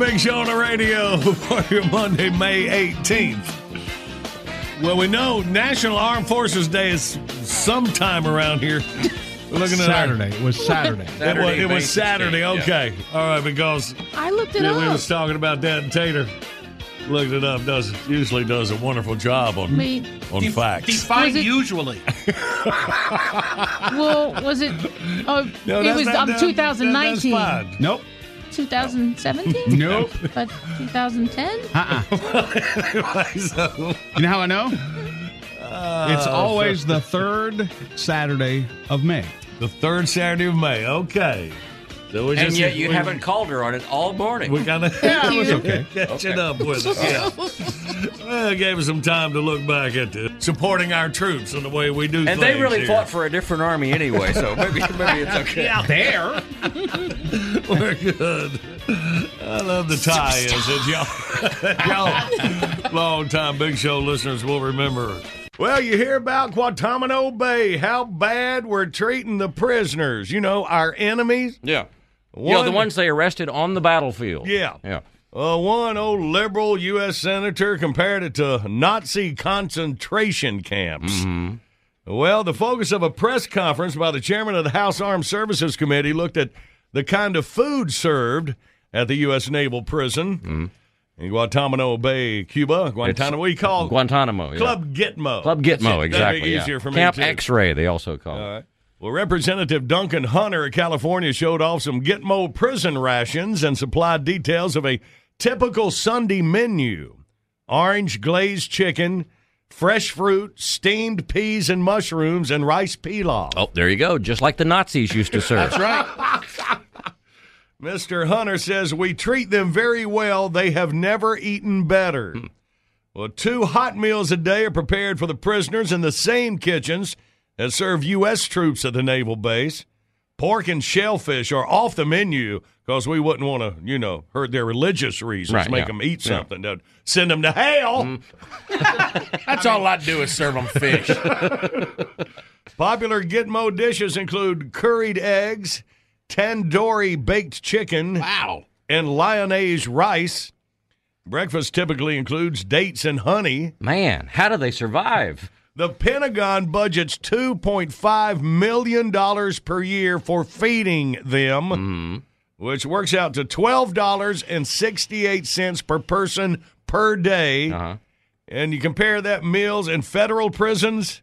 Big show on the radio for your <laughs> Monday, May 18th. Well, we know National Armed Forces Day is sometime around here. We're looking at our- Saturday. It was Saturday. <laughs> it was, it was Saturday. Okay. All right, because I looked it yeah, we was talking about that and Tater looked it up. Does usually does a wonderful job on Me- on facts. Define Was it- usually. well, was it? Oh, No, it was not- um, that- 2019. that's fine. Nope. 2017? <laughs> Nope. But 2010? Uh-uh. So, <laughs> You know how I know? it's uh, always the third Saturday of May. the third Saturday of May. Okay. So and just, yet you we- haven't called her on it all morning. We kind of Yeah, it was okay. catching up with us. Yeah. <laughs> well, gave us some time to look back at the, supporting our troops and the way we do and things. they really here. fought for a different army anyway, so maybe, <laughs> maybe it's okay. Out there. <laughs> We're good. I love the tie-ins that y'all, y'all long-time Big Show listeners will remember. Well, you hear about Guantanamo Bay, how bad we're treating the prisoners. You know, our enemies. Yeah. You know, the One- ones they arrested on the battlefield. Yeah. Yeah. Uh, one old liberal U.S. senator compared it to Nazi concentration camps. Mm-hmm. Well, the focus of a press conference by the chairman of the House Armed Services Committee looked at the kind of food served at the U.S. Naval Prison in Guantanamo Bay, Cuba. Guantanamo, what do you call it? Guantanamo. yeah. Club Gitmo. Club Gitmo, it. exactly. Yeah. easier for me, Camp too. X-ray, they also call it. All right. Well, Representative Duncan Hunter of California showed off some Gitmo prison rations and supplied details of a typical Sunday menu orange glazed chicken, fresh fruit, steamed peas and mushrooms, and rice pilaf. Oh, there you go. Just like the Nazis used to serve. That's right. <laughs> Mr. Hunter says we treat them very well. They have never eaten better. Hmm. Well, two hot meals a day are prepared for the prisoners in the same kitchens that serve U.S. troops at the naval base. Pork and shellfish are off the menu because we wouldn't want to, you know, hurt their religious reasons, Right, make yeah. them eat Yeah. something, to send them to hell. Mm. <laughs> That's all I'd do is serve them fish. <laughs> Popular Gitmo dishes include curried eggs, tandoori baked chicken, wow, and lyonnaise rice. Breakfast typically includes dates and honey. Man, how do they survive? The Pentagon budgets $2.5 million per year for feeding them, Mm-hmm. which works out to $12.68 per person per day. Uh-huh. And you compare that meals in federal prisons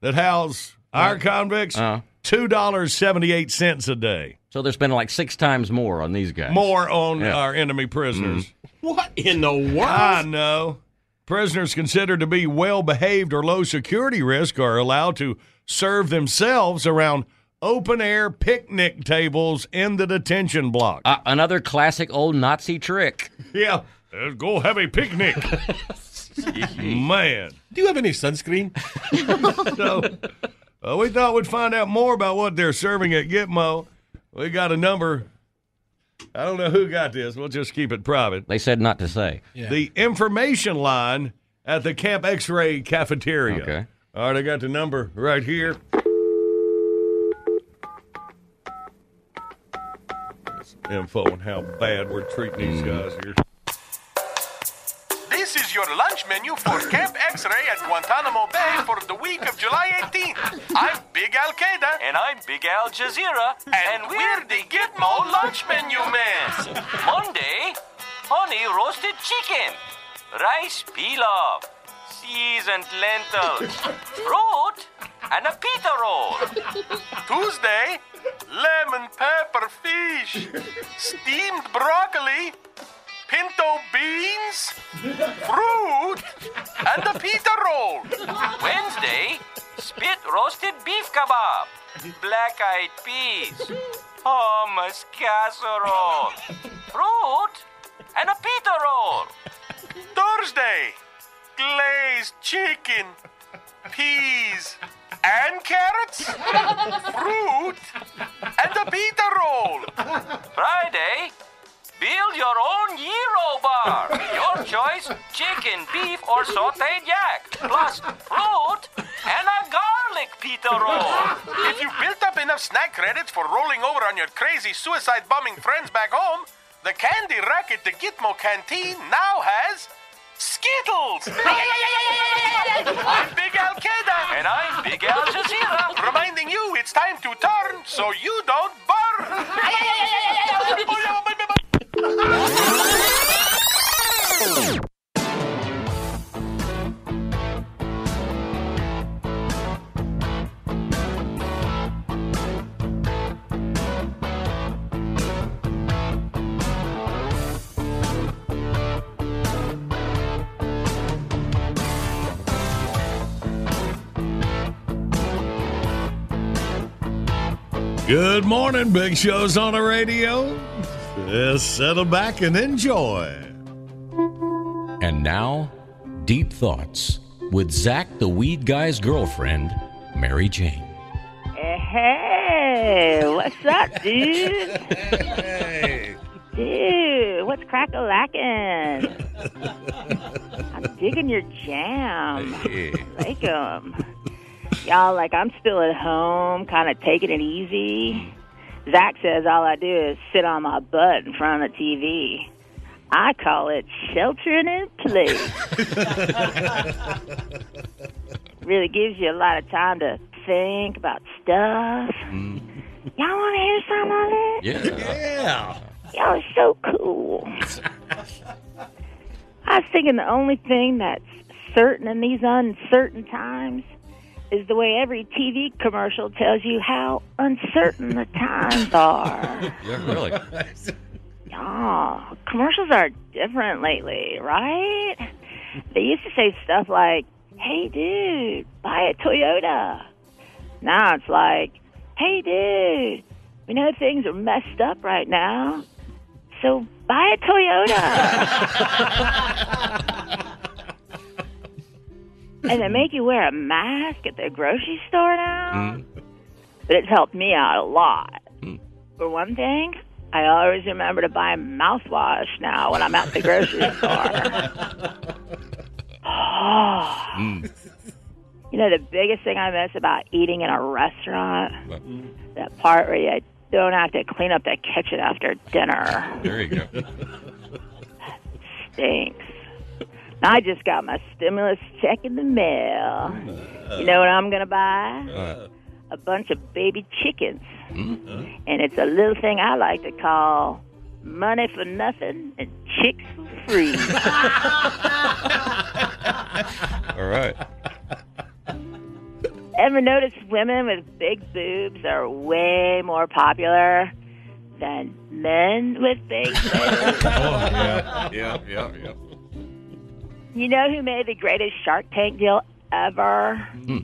that house our convicts, Uh-huh. $2.78 a day. So they're spending like six times more on these guys. More on Yeah. our enemy prisoners. What in the world? I know. Prisoners considered to be well behaved or low security risk are allowed to serve themselves around open air picnic tables in the detention block. Uh, another classic old Nazi trick. yeah, let's go have a picnic. <laughs> Man. Do you have any sunscreen? <laughs> so uh, we thought we'd find out more about what they're serving at Gitmo. We got a number. I don't know who got this. We'll just keep it private. They said not to say. The information line at the Camp X ray cafeteria. Okay. All right, I got the number right here. This info on how bad we're treating these mm. guys here. This is your lunch menu for Camp X-Ray at Guantanamo Bay for the week of July 18th. I'm Big Al Qaeda. And I'm Big Al Jazeera, and, we're the Gitmo lunch menu men. Monday, honey roasted chicken, rice pilaf, seasoned lentils, fruit, and a pita roll. Tuesday, lemon pepper fish, steamed broccoli, pinto beans, fruit, and a pita roll. Wednesday, spit roasted beef kebab, black eyed peas, hummus casserole, fruit, and a pita roll. Thursday, glazed chicken, peas, and carrots, fruit, and a pita roll. Friday, build your own gyro bar. Your choice chicken, beef, or sauteed yak, plus fruit and a garlic pita roll. If you built up enough snack credits for rolling over on your crazy suicide bombing friends back home, the candy rack at the Gitmo canteen now has Skittles! I'm Big Al Qaeda! And I'm Big Al Jazeera. Reminding you it's time to turn so you don't burn! Good morning, Big Show's on the radio. Just settle back and enjoy. And now, Deep Thoughts with Zach the Weed Guy's girlfriend, Mary Jane. Eh, hey, what's up, <laughs> dude? Hey. Dude, what's crack a lacking? I'm digging your jam. Like 'em. Y'all, like, I'm still at home, kind of taking it easy. Zach says all I do is sit on my butt in front of the TV. I call it sheltering in place. <laughs> really gives you a lot of time to think about stuff. Mm. Y'all want to hear some of it? Yeah. Yeah. Y'all are so cool. <laughs> I was thinking the only thing that's certain in these uncertain times is the way every TV commercial tells you how uncertain the times are. <laughs> Yeah, really. Oh, commercials are different lately, right? They used to say stuff like, hey, dude, buy a Toyota. Now it's like, hey, dude, we know things are messed up right now, so buy a Toyota. <laughs> and they make you wear a mask at the grocery store now. Mm. But it's helped me out a lot. Mm. For one thing, I always remember to buy mouthwash now when I'm at the grocery <laughs> store. Mm. <sighs> You know, the biggest thing I miss about eating in a restaurant? That part where you don't have to clean up the kitchen after dinner. There you go. Stinks. I just got my stimulus check in the mail. You know what I'm going to buy? Uh-huh. A bunch of baby chickens. Mm-hmm. And it's a little thing I like to call money for nothing and chicks for free. <laughs> All right. Ever notice women with big boobs are way more popular than men with big <laughs> boobs? oh, yeah, yeah, yeah, yeah. You know who made the greatest Shark Tank deal ever? Hmm.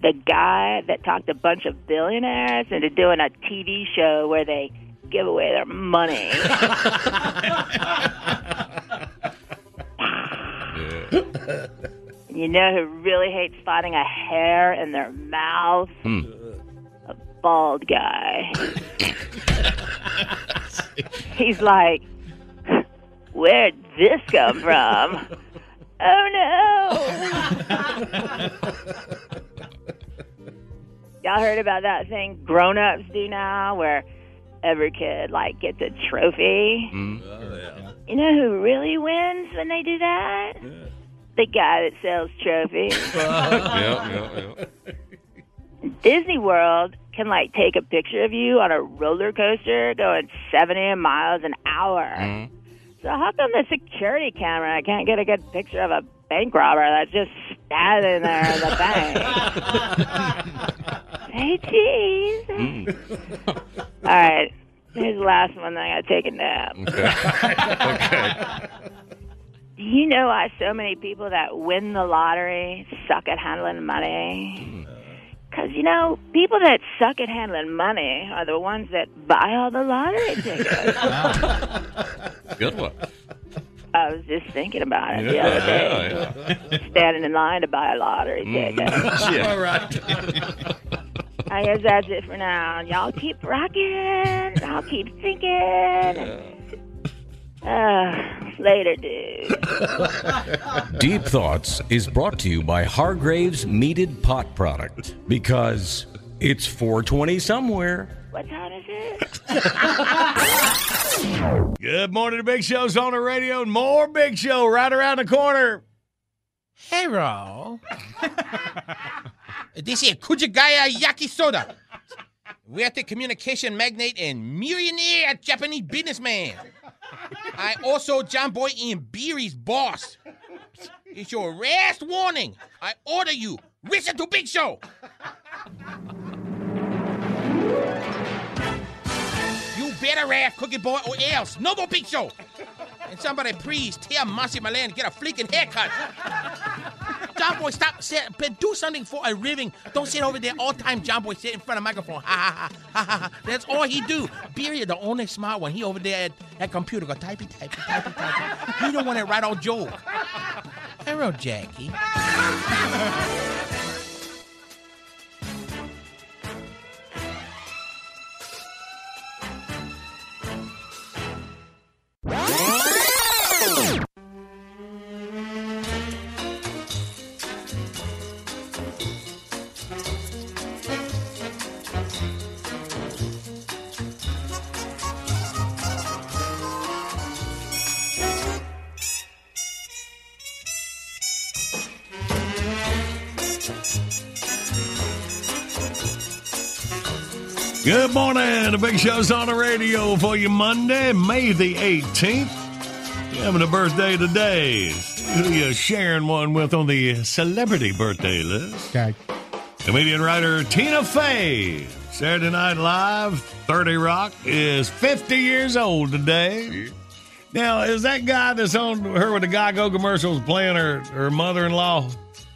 The guy that talked a bunch of billionaires into doing a TV show where they give away their money. <laughs> <laughs> you know who really hates finding a hair in their mouth? Hmm. A bald guy. <laughs> He's like, Where'd this come from? Oh no! <laughs> Y'all heard about that thing grown ups do now where every kid like gets a trophy? Mm-hmm. Oh, you know who really wins when they do that? The guy that sells trophies. <laughs> yeah, yeah, yeah. Disney World can like take a picture of you on a roller coaster going 70 miles an hour. Mm-hmm. So how come the security camera I can't get a good picture of a bank robber that's just standing there in the <laughs> bank? <laughs> hey, cheese. Hmm. <laughs> All right, here's the last one. Then I gotta take a nap. okay. Do you know why so many people that win the lottery suck at handling money? Hmm. Because, you know, people that suck at handling money are the ones that buy all the lottery <laughs> tickets. Ah. Good one. I was just thinking about it the other day. yeah, Standing in line to buy a lottery mm. ticket. <laughs> Yeah. All right. I guess that's it for now. Y'all keep rocking. I'll keep thinking. Uh, later, dude. Deep Thoughts is brought to you by Hargrave's Meated Pot Product because it's 420 somewhere. What time is it? <laughs> Good morning to Big Show's on the radio and more Big Show right around the corner. Hey, Hello. <laughs> this is Kujagaya Yakisoda. We're the communication magnate and millionaire Japanese businessman. I also John Boy Ian Beery's boss. It's your last warning. I order you, listen to Big Show. You better ask Cookie Boy or else. No more Big Show. And somebody please tell Marcy Milan to get a freaking haircut. John Boy, stop. But do something for a living. Don't sit over there all time. John Boy sit in front of microphone. Ha ha ha ha ha. ha. That's all he do. Beery, the only smart one. He over there at, at computer go typey typey typey typey. He don't want to write all joke. Hello, Jackie. Good morning. The big show's on the radio for you Monday, May the 18th. You're having a birthday today. Who you sharing one with on the celebrity birthday list? Okay. Comedian writer Tina Fey. Saturday Night Live, 30 Rock, is 50 years old today. Now, is that guy that's on her with the Geico commercials playing her, her mother in law?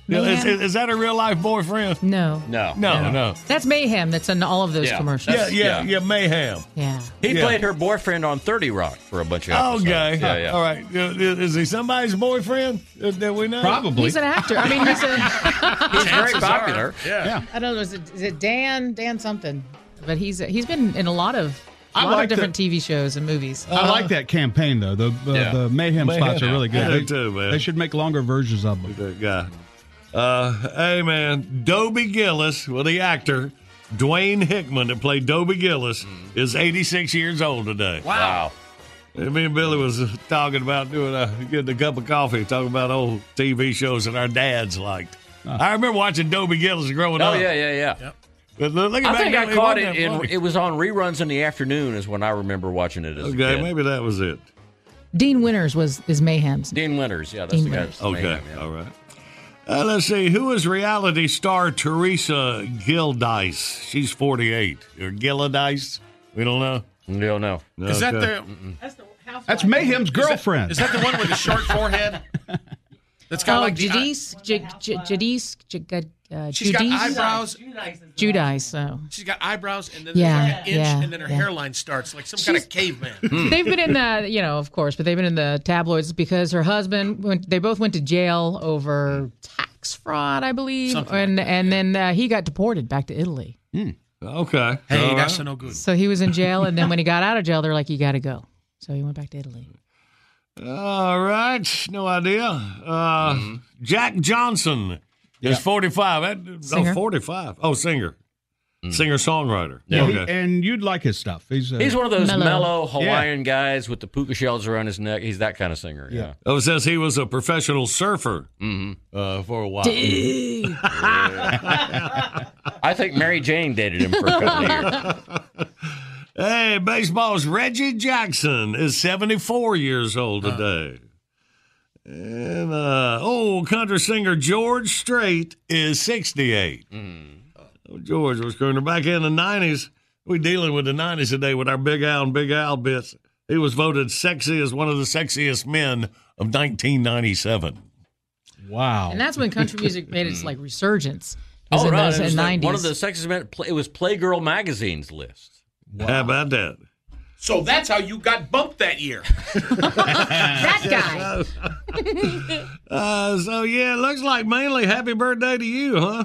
Is, Mayhem? is that a real life boyfriend? No. No. No, no. That's Mayhem that's in all of those Yeah. commercials. Yeah, yeah, yeah, mayhem. Yeah. He Yeah. played her boyfriend on 30 Rock for a bunch of episodes. Okay. Yeah, yeah. All right. Uh, Is he somebody's boyfriend uh, that we know? Probably. He's an actor. I mean, he's a. <laughs> He's very popular. are. Yeah. I don't know. Is it, is it Dan? Dan something? But he's he's been in a lot of a I lot like of different TV shows and movies. I like that campaign though. The uh, Yeah. the mayhem, Mayhem. spots are really good. I do they, too, man. they should make longer versions of them. That guy. Uh, hey, man. Dobie Gillis, well, the actor, Dwayne Hickman, that played Dobie Gillis, is 86 years old today. Wow. And me and Billy was uh, talking about doing a getting a cup of coffee, talking about old TV shows that our dads liked. I remember watching Dobie Gillis growing Oh, up. Oh, yeah, yeah, yeah. But look, look I back think then, I caught it in. It was on reruns in the afternoon, is when I remember watching it as a Okay, kid. maybe that was it. Dean Winters was is Mayhem's. Dean Winters, yeah, that's Dean the guy. Winters. that's Okay, Mayhem, yeah. all right. Uh, let's see. Who is reality star Teresa Gildice? She's 48. Or Gildice? We don't know. We don't know. Is that Okay. the That's Mayhem's girlfriend. is that the one with the short forehead? That's got Oh, like the, Jadis, J- J- Jadis, J- uh, she's got eyebrows. Judice. So She's got eyebrows, and then Yeah, there's like an inch, yeah, and then her yeah. hairline starts like some kind of caveman. <laughs> they've been in the, you know, of course, but they've been in the tabloids because her husband went. They both went to jail over tax fraud, I believe, Something like and and then uh, he got deported back to Italy. Okay. Hey, All that's right. no good. So he was in jail, and then when he got out of jail, they're like, "You got to go." So he went back to Italy. All right. No idea. Uh, Jack Johnson is 45. That, Singer. Oh, 45. Oh, singer. Singer songwriter. Yeah, he- okay. and you'd like his stuff. He's uh, He's one of those Mellow. mellow, Hawaiian guys with the puka shells around his neck. He's that kind of singer. Yeah. Oh, it says he was a professional surfer uh, for a while. <laughs> I think Mary Jane dated him for a couple of years. <laughs> Hey, baseball's Reggie Jackson is 74 years old today. And, uh, oh, country singer George Strait is 68. Oh, George was going back in the 90s. we dealing with the 90s today with our Big Al and Big Al bits. He was voted sexy as one of the sexiest men of 1997. Wow. And that's when country music <laughs> made its like resurgence. Was Oh, in right. those It was in like 90s. one of the sexiest men. It was Playgirl magazine's list. How about that? So that's how you got bumped that year. <laughs> that <laughs> guy. Uh, so, yeah, it looks like mainly happy birthday to you, huh?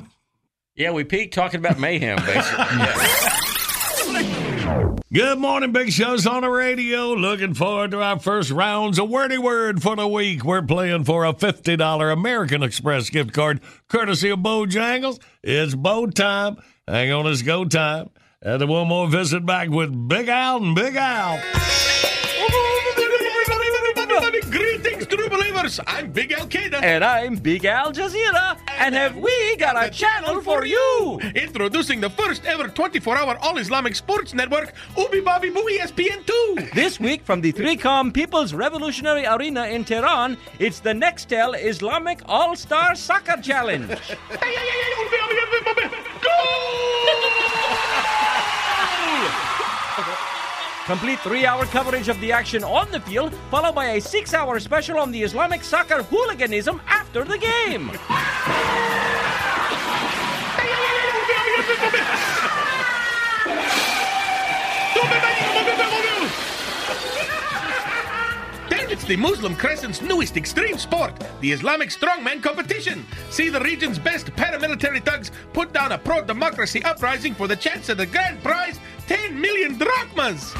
Yeah, we peaked talking about mayhem, basically. <laughs> Yeah. Good morning, Big Show's on the radio. Looking forward to our first rounds. A wordy word for the week. We're playing for a $50 American Express gift card, courtesy of Bojangles. It's bow time. Hang on, it's go time. And then one more visit back with Big Al and Big Al. Greetings, true believers. I'm Big Al Qaeda. And I'm Big Al Jazeera. And have we got a channel for you? Introducing the first ever 24-hour all-Islamic sports network, Ubi Bobby Boo E ESPN2. This week from the 3Com People's Revolutionary Arena in Tehran, it's the Nextel Islamic All Star Soccer Challenge. Complete three hour coverage of the action on the field, followed by a six hour special on the Islamic soccer hooliganism after the game. It's the Muslim Crescent's newest extreme sport, the Islamic Strongman Competition. See the region's best paramilitary thugs put down a pro-democracy uprising for the chance of the grand prize, 10 million drachmas.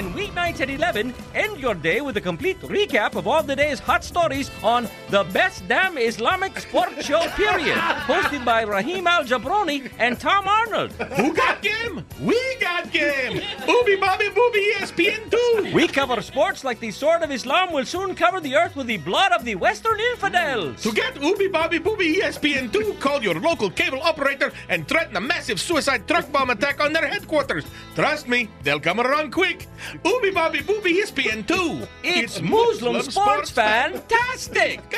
And weeknights at 11, end your day with a complete recap of all the day's hot stories on the best damn Islamic sports show, period. Hosted by Raheem Al Jabroni and Tom Arnold. Who got game? We got game. Booby Bobby Booby ESPN 2. We cover sports like the sword of Islam will soon cover the earth with the blood of the Western infidels. To get Ooby Bobby Booby ESPN 2, call your local cable operator and threaten a massive suicide truck bomb attack on their headquarters. Trust me, they'll come around quick. Ooby Bobby Booby E ESPN 2. It's Muslim sports fantastic. <laughs>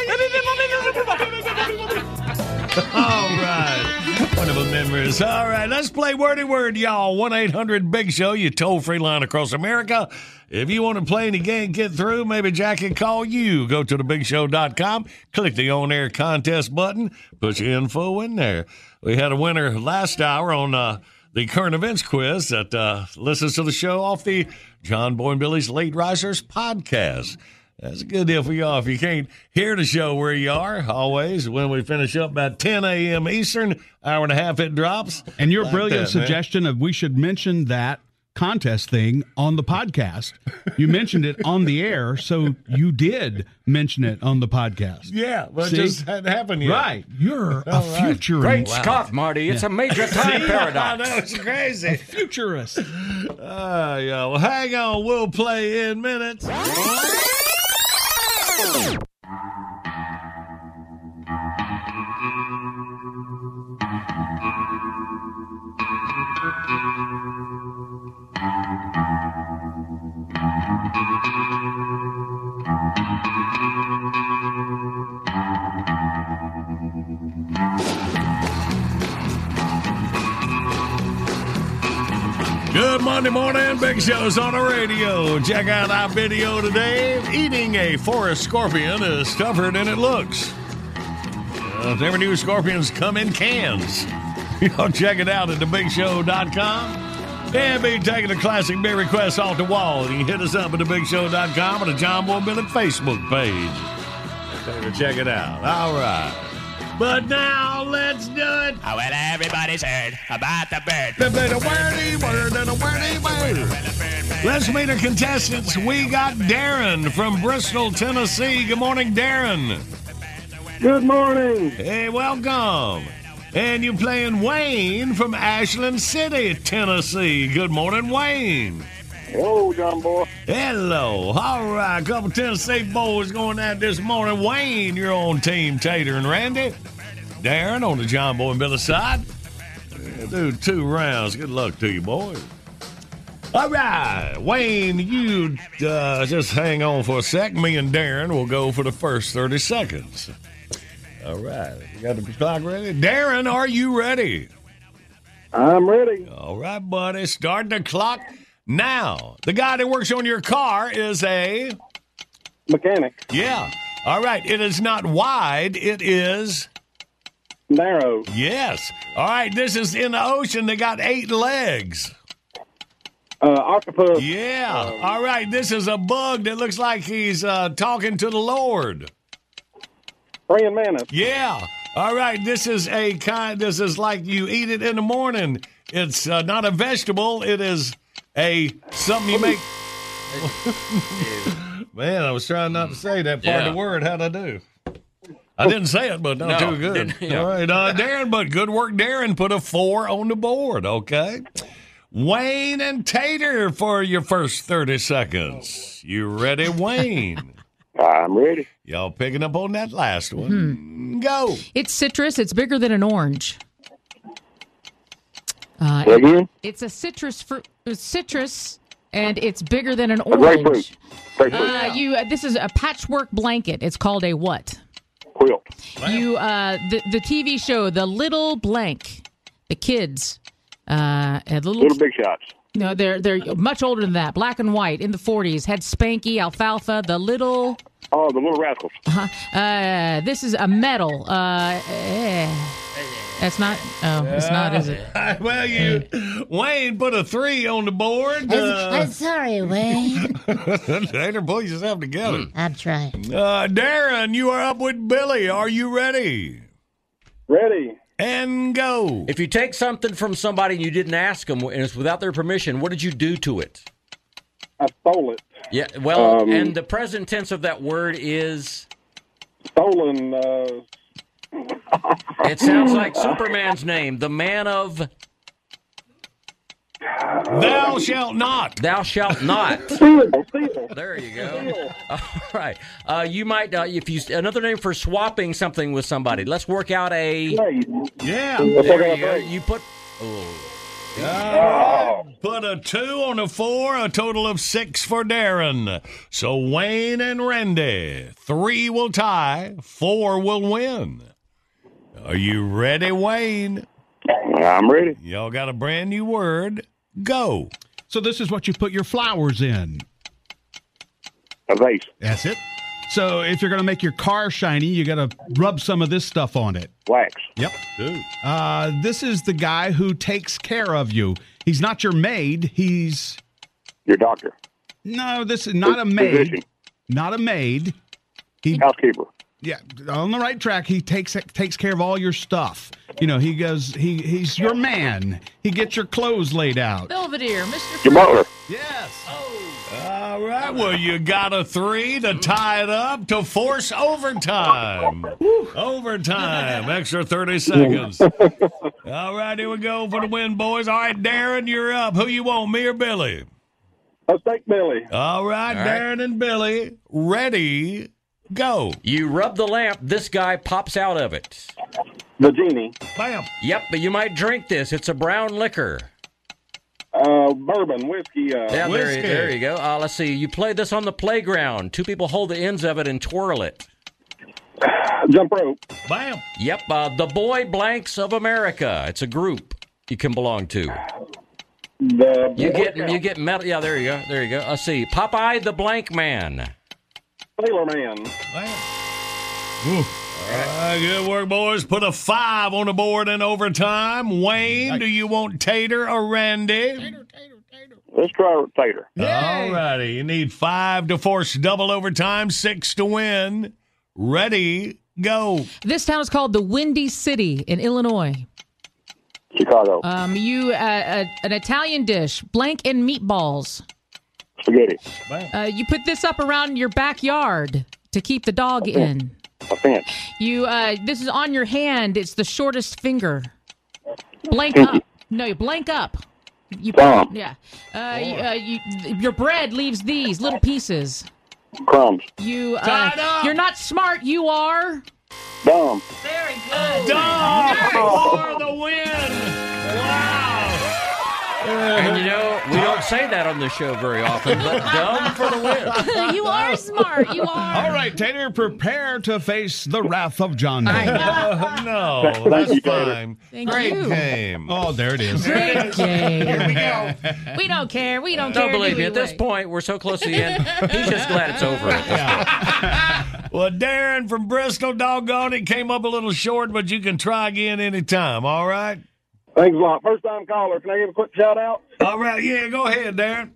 All right. Wonderful memories. All right, let's play Wordy Word, y'all. 1 800 Big Show, you toll free line across America. If you want to play you can't get through, maybe Jack can call you. Go to thebigshow.com, click the on air contest button, put your info in there. We had a winner last hour on uh, the current events quiz that uh, listens to the show off the John Boy and Billy's Late Risers podcast. That's a good deal for y'all. If you can't hear the show where you are, always when we finish up about 10 a.m. Eastern, hour and a half it drops. And your Like brilliant that, man. suggestion of we should mention that contest thing on the podcast. You mentioned it on the air, so you did mention it on the podcast. Yeah, but See? it just hadn't happened yet. Right. You're a All right. futurist. Great Scott, Marty. It's a major <laughs> time See? paradox. I know, it's crazy. Futurist. Uh, yeah, well, hang on. We'll play in minutes. Monday morning, Big Show's on the radio. Check out our video today. Eating a forest scorpion is tougher than it looks. Uh, never knew scorpions come in cans. <laughs> Y'all check it out at thebigshow.com. And be taking the classic beer requests off the wall. You can hit us up at thebigshow.com or the John Boy Billy Facebook page. Check it out. All right. But now let's do it. Oh, well, everybody's heard about the bird. The bit of wordy word and a wordy word. Let's meet our contestants. We got Darren from Bristol, Tennessee. Good morning, Darren. Good morning. Hey, welcome. And you're playing Wayne from Ashland City, Tennessee. Good morning, Wayne. Hello, John Boy. Hello. All right, a couple Tennessee boys going at this morning. Wayne, you're on Team Tater and Randy. Darren on the John Boy and Billy side. Yeah, do two rounds. Good luck to you, boys. All right, Wayne, you uh, just hang on for a sec. Me and Darren will go for the first 30 seconds. All right, you got the clock ready? Darren, are you ready? I'm ready. All right, buddy. Start the clock now. The guy that works on your car is a mechanic. Yeah. All right. It is not wide. It is narrow. Yes. All right. This is in the ocean. They got eight legs. Uh, octopus. Yeah. All right. This is a bug that looks like he's uh, talking to the Lord. Praying mantis. Yeah. All right. This is a kind. This is like you eat it in the morning. It's uh, not a vegetable. It is a something you make. <laughs> Man, I was trying not to say that part of the word. How'd I do? I didn't say it, but not No, too good. yeah. All right, uh, Darren, but good work, Darren. Put a four on the board, okay? Wayne and Tater for your first 30 seconds. You ready, Wayne? <laughs> I'm ready. Y'all picking up on that last one. Go. It's citrus. It's bigger than an orange. Uh, Say again? It's a citrus fruit. Citrus, and it's bigger than an A grapefruit. orange. Grapefruit. Uh, you. Uh, this is a patchwork blanket. It's called a what? Quilt. You. Uh, the the TV show, The Little Blank. The kids. Uh, had little. Little Big Shots. No, they're they're much older than that. Black and white in the 40s. Had Spanky, Alfalfa, the little. Oh, the Little Rascals. Uh-huh. Uh, this is a metal. Uh, eh. that's not. Oh, it's not, is it? <laughs> well, you, Wayne put a three on the board. I'm sorry, Wayne. <laughs> Tater, pull yourself together. I'm trying. Uh, Darren, you are up with Billy. Are you ready? Ready. And go. If you take something from somebody and you didn't ask them and it's without their permission, what did you do to it? I stole it. Yeah. Well, Um, and the present tense of that word is. Stolen. Uh, <laughs> It sounds like Superman's name, the man of. Thou shalt not. Thou shalt not. <laughs> steal. Steal. There you go. <laughs> All right. Uh, you might, uh, if you another name for swapping something with somebody. Let's work out a. Trade. Yeah. There you go. You put. Oh. Put a two on a four, a total of six for Darren. So Wayne and Randy, three will tie, four will win. Are you ready, Wayne? I'm ready. Y'all got a brand new word. Go. So this is what you put your flowers in. A vase. That's it. So if you're going to make your car shiny, you got to rub some of this stuff on it. Wax. Yep. Uh, this is the guy who takes care of you. He's not your maid. He's Your doctor. no. This is not a maid. Physician. Not a maid. He Housekeeper. Yeah on the right track. He takes takes care of all your stuff. You know he goes. He he's your man. He gets your clothes laid out. Belvedere, Mr. Your butler. Yes. Oh. All right. Well, you got a three to tie it up to force overtime. overtime. Extra 30 seconds. All right. Here we go for the win, boys. All right, Darren, you're up. Who you want, me or Billy? Let's take Billy. All right, All right. Darren and Billy, ready, go. You rub the lamp. This guy pops out of it. The genie. Bam. Yep, but you might drink this. It's a brown liquor. Uh, bourbon. Whiskey. Uh, Yeah, there, Whiskey. there you go. Uh, let's see. You play this on the playground. Two people hold the ends of it and twirl it. <sighs> Jump rope. Bam. Yep, uh, the Boy Blanks of America. It's a group you can belong to. The You get Scout. you get metal. Yeah, there you go. There you go. Let's see. Popeye the Blank Man. Sailor Man. All right, good work, boys. Put a five on the board in overtime. Wayne, do you want Tater or Randy? Tater, Tater, Tater. Let's try Tater. All righty. You need five to force double overtime, six to win. Ready, go. This town is called the Windy City in Illinois. Chicago. Um, you uh, uh, an Italian dish, blank and meatballs. Spaghetti. Uh, you put this up around your backyard to keep the dog in. A fence. You uh, this is on your hand. It's the shortest finger. Blank up. No, you blank up. You Thumb. yeah. Uh, you, uh, you, your bread leaves these little pieces. Crumbs. You. Uh, you're not smart. You are. Dumb. Very good. Dog for the win. Wow. And you know, we don't say that on the show very often, but <laughs> dumb for the win. you are smart. You are. All right, Tater, prepare to face the wrath of John. I Doe. know. <laughs> no, Thank that's fine. Thank Great you. game. Oh, there it is. Great game. <laughs> Here we go. We don't care. We don't care. Don't believe do me. At this point, we're so close to the end. He's just glad it's over. At this point. Well, Darren from Bristol, doggone it, came up a little short, but you can try again anytime, all right? Thanks a lot. First time caller. Can I give a quick shout out? All right, yeah, go ahead, Darren.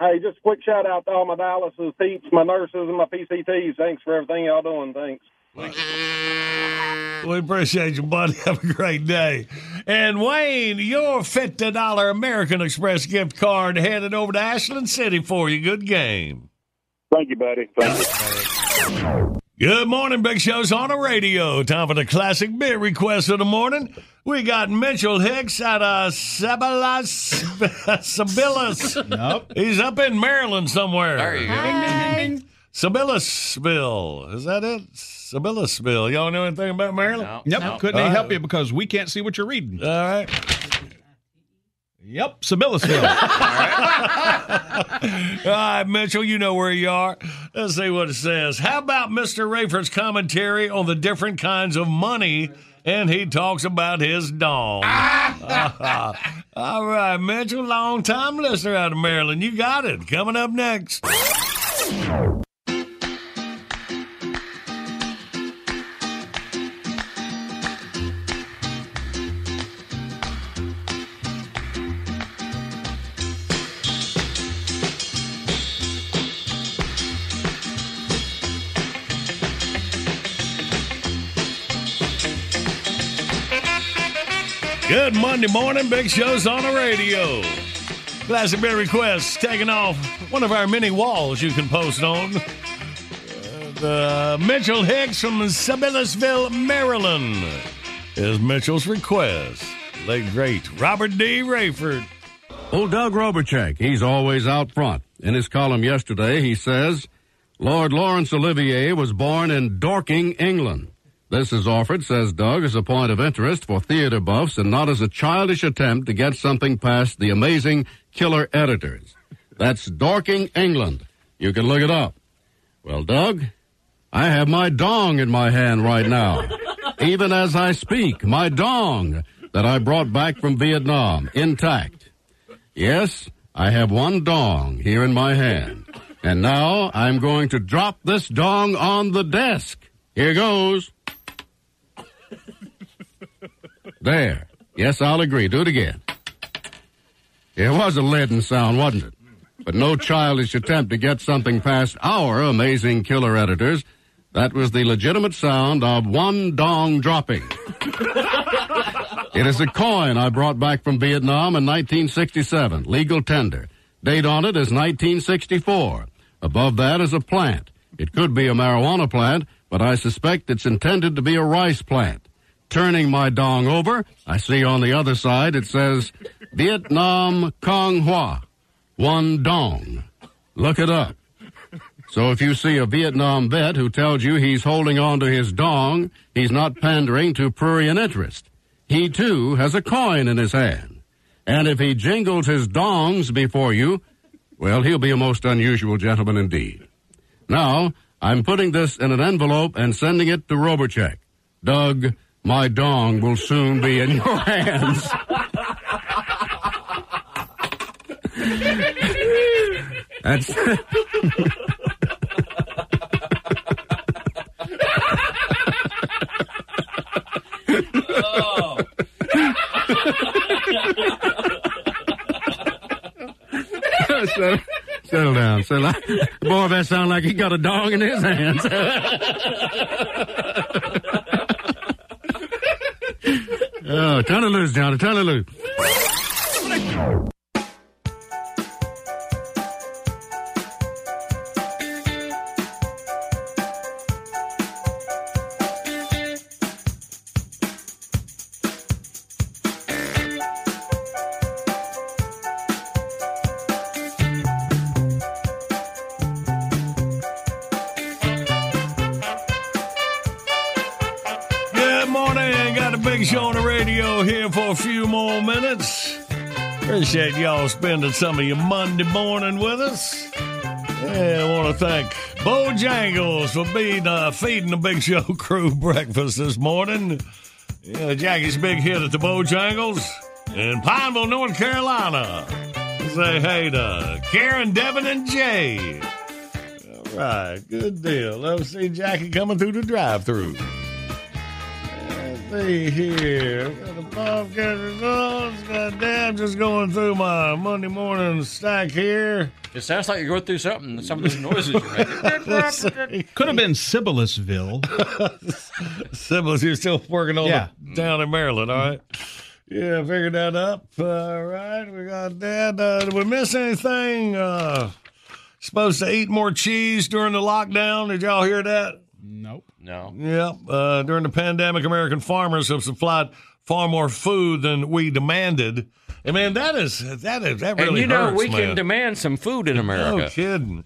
Hey, just a quick shout out to all my dialysis peeps, my nurses, and my PCTs. Thanks for everything y'all doing. Thanks. We appreciate you, buddy. <laughs> Have a great day. And Wayne, your $50 American Express gift card headed over to Ashland City for you. Good game. Thank you, buddy. Thank you. Good morning, Big Show's on the radio. Time for the classic bit request of the morning. We got Mitchell Hicks out of Sabalas, Sabilis. <laughs> Nope. He's up in Maryland somewhere. There you go. Hi. Sabillasville. Is that it? Sabillasville. Y'all know anything about Maryland? No. Yep. No. Couldn't All they right. help you because we can't see what you're reading? All right. Yep. Sabillasville. <laughs> <laughs> All right, Mitchell, you know where you are. Let's see what it says. How about Mr. Raiford's commentary on the different kinds of money? And he talks about his dong. <laughs> All right, Mitchell, long time listener out of Maryland. You got it. Coming up next. Good Monday morning. Big show's on the radio. Classic Beer Requests taking off one of our many walls you can post on. Uh, the Mitchell Hicks from Sabinusville, Maryland is Mitchell's request. Late great Robert D. Raiford. Old Doug Robarchek, he's always out front. In his column yesterday, he says, Lord Laurence Olivier was born in Dorking, England. This is offered, says Doug, as a point of interest for theater buffs and not as a childish attempt to get something past the amazing killer editors. That's Dorking, England. You can look it up. Well, Doug, I have my dong in my hand right now. Even as I speak, my dong that I brought back from Vietnam, intact. Yes, I have one dong here in my hand. And now I'm going to drop this dong on the desk. Here goes. There. Yes, I'll agree. Do it again. It was a leaden sound, wasn't it? But no childish attempt to get something past our amazing killer editors. That was the legitimate sound of one dong dropping. it is a coin I brought back from Vietnam in 1967, legal tender. Date on it is 1964. Above that is a plant. It could be a marijuana plant, but I suspect it's intended to be a rice plant. Turning my dong over, I see on the other side it says Vietnam Cong Hoa. One dong. Look it up. So if you see a Vietnam vet who tells you he's holding on to his dong, he's not pandering to prurient interest. He too has a coin in his hand. And if he jingles his dongs before you, well, he'll be a most unusual gentleman indeed. Now, I'm putting this in an envelope and sending it to Robarchek. Doug, my dong will soon be in your <laughs> hands. That's. settle, settle down. Settle down. Boy, that sounds like he got a dog in his hands. <laughs> oh, turn it loose, Spending some of your Monday morning with us. Yeah, I want to thank Bojangles for being uh, feeding the Big Show <laughs> crew breakfast this morning. Yeah, Jackie's big hit at the Bojangles in Pineville, North Carolina. Say hey to Karen, Devin, and Jay. All right, good deal. Let's see Jackie coming through the drive-through. Let's see here. Got the podcast results. Goddamn, just going through my Monday morning stack here. It sounds like you're going through something. Some of those noises you're making. <laughs> Could have been Sibylusville. <laughs> Siblings, you're still working on Yeah. it down in Maryland, all right? Yeah, figured that up. All right, we got that. Uh, did we miss anything? Uh, supposed to eat more cheese during the lockdown. Did y'all hear that? Nope. No. Yep. Uh, during the pandemic, American farmers have supplied far more food than we demanded. And man, that is that is that really and you know hurts, we man. can demand some food in America. No kidding.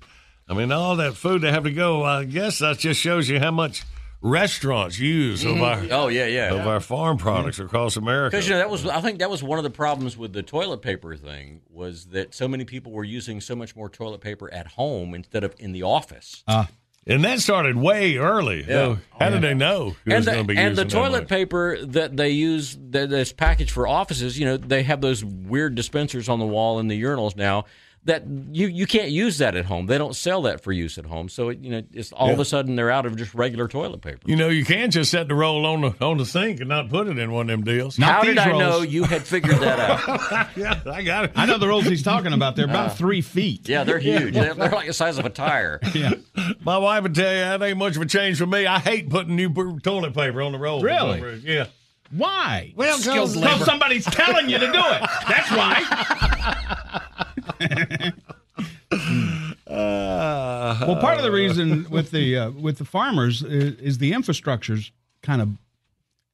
I mean, all that food they have to go. I guess that just shows you how much restaurants use of our Oh yeah, yeah. of our farm products across America. Because you know that was, I think that was one of the problems with the toilet paper thing was that so many people were using so much more toilet paper at home instead of in the office. Ah. And that started way early. Yeah. How oh, did they know? and was the, and the toilet paper that they use that that's packaged for offices, you know, they have those weird dispensers on the wall in the urinals now that you you can't use that at home. They don't sell that for use at home. So it, you know, it's all of a sudden they're out of just regular toilet paper. You know, you can just set the roll on the on the sink and not put it in one of them deals. How did I know you had figured that out? <laughs> yeah, I got it. I know the rolls he's talking about. They're about Uh, three feet. Yeah, they're huge. They're, they're like the size of a tire. <laughs> Yeah. My wife would tell you that ain't much of a change for me. I hate putting new toilet paper on the roll. Really? Yeah. Why? Well, Skilled 'cause- labor. somebody's telling you to do it. That's why. <laughs> Uh, <laughs> well, part of the reason with the uh, with the farmers is, is the infrastructure's kind of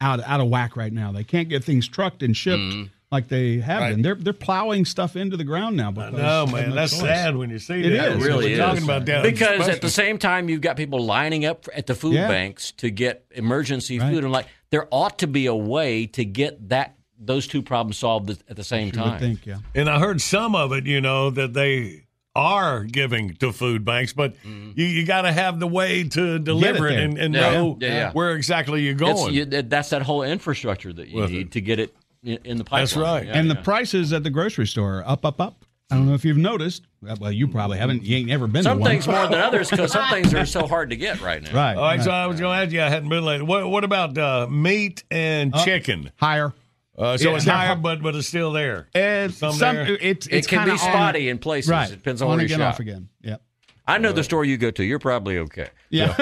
out out of whack right now. They can't get things trucked and shipped like they have Right. been. They're they're plowing stuff into the ground now. I Because know, man. no That's choice. sad when you see It that. is. We're really talking about down because at the same time you've got people lining up at the food Yeah. banks to get emergency food and like there ought to be a way to get that those two problems solved at- at the same time yeah. And I heard some of it, you know, that they are giving to food banks, but you, you got to have the way to deliver it, there. and, and Yeah. know Yeah, yeah. where exactly you're going. you- that's that whole infrastructure that you With need to get it in, in the pipeline That's Yeah, and the prices at the grocery store are up, up, up. I don't know if you've noticed. Well, you probably haven't. You ain't never been some to one. things more than others because some things are so hard to get right now Right. All right, so I was going to ask you, I hadn't been late. What, what about uh, meat and Uh, chicken? Higher. Uh, so Yeah, it's they're higher, but but it's still there. And Some some, there. it's, It can be kinda on- spotty in places. Right. It depends on on where you again, shop. off again. Yep. I know the store you go to. You're probably okay. Yeah.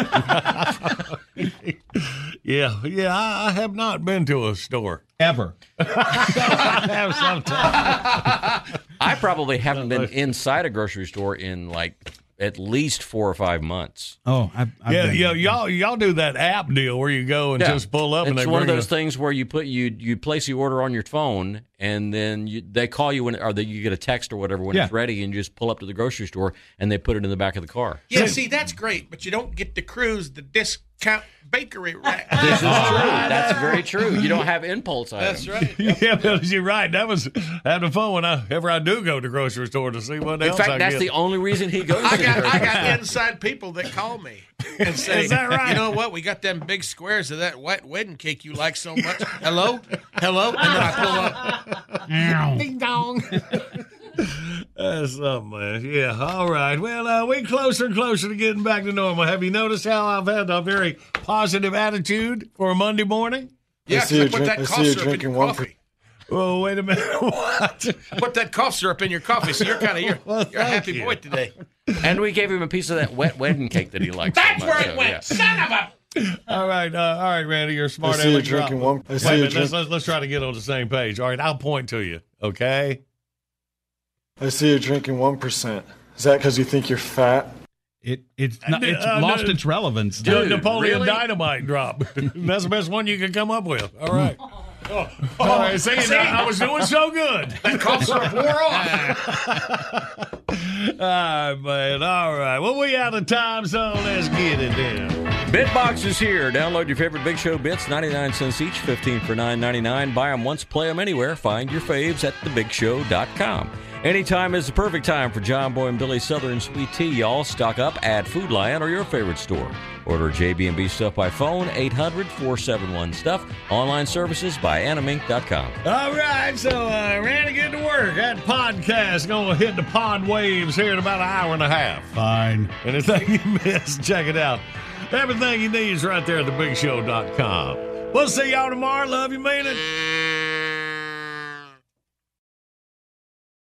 Yeah, <laughs> yeah. I, I have not been to a store ever. <laughs> I have sometime. <laughs> I probably haven't been inside a grocery store in like at least four or five months. Oh, I've, I've yeah, been- yeah. Y'all y'all do that app deal where you go and Yeah. just pull up and it's they one of those the- things where you put you you place the order on your phone and then you, they call you when or that you get a text or whatever when Yeah. it's ready and you just pull up to the grocery store and they put it in the back of the car. Yeah, see, that's great, but you don't get to cruise the discount bakery rack. <laughs> This is true. That's very true. You don't have impulse items. That's right. <laughs> yeah, but you're right. That was having fun whenever I ever I do go to the grocery store to see what In else fact, I that's get. the only reason he goes I to the got grocery I store. got inside people that call me and <laughs> say, Is that right? You know what? We got them big squares of that white wedding cake you like so much. Hello, hello, and then I pull up. Ding dong. That's something, man. Yeah. All right. Well, uh, we closer and closer to getting back to normal. Have you noticed how I've had a very positive attitude for a Monday morning? Yeah, I put that cough syrup in your coffee. <laughs> Oh, wait a minute. <laughs> what? Put that cough syrup in your coffee, so you're kind of you're, <laughs> you're a happy you. boy today. And we gave him a piece of that wet wedding cake that he likes. That's so much, where it so, went. yeah. Son of a. All right, uh, all right, Randy, you're smart. I see you aleck drop. drinking one- I Wait a you minute, let's, let's let's try to get on the same page. All right, I'll point to you. Okay. I see you're drinking one percent. Is that because you think you're fat? It it's not, it's Uh, lost no. its relevance. Dude, Napoleon Dynamite drop. <laughs> That's the best one you can come up with. All right. <laughs> Oh, all right. See, See? I was doing so good. <laughs> That cough syrup wore off. All right, man. All right. Well, we out of time, so let's get it then. Bitbox is here. Download your favorite Big Show bits, 99 cents each, 15 for 9.99. Buy them once, play them anywhere. Find your faves at thebigshow.com. Anytime is the perfect time for John Boy and Billy Southern Sweet Tea, y'all. Stock up at Food Lion or your favorite store. Order JB&B stuff by phone, 800-471-STUFF. Online services by animink.com. All right, so I uh, to get to work. That podcast going to hit the pod waves here in about an hour and a half. Fine. Anything you missed, check it out. Everything you need is right there at thebigshow.com. We'll see y'all tomorrow. Love you, mean it.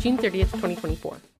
June 30th, 2024.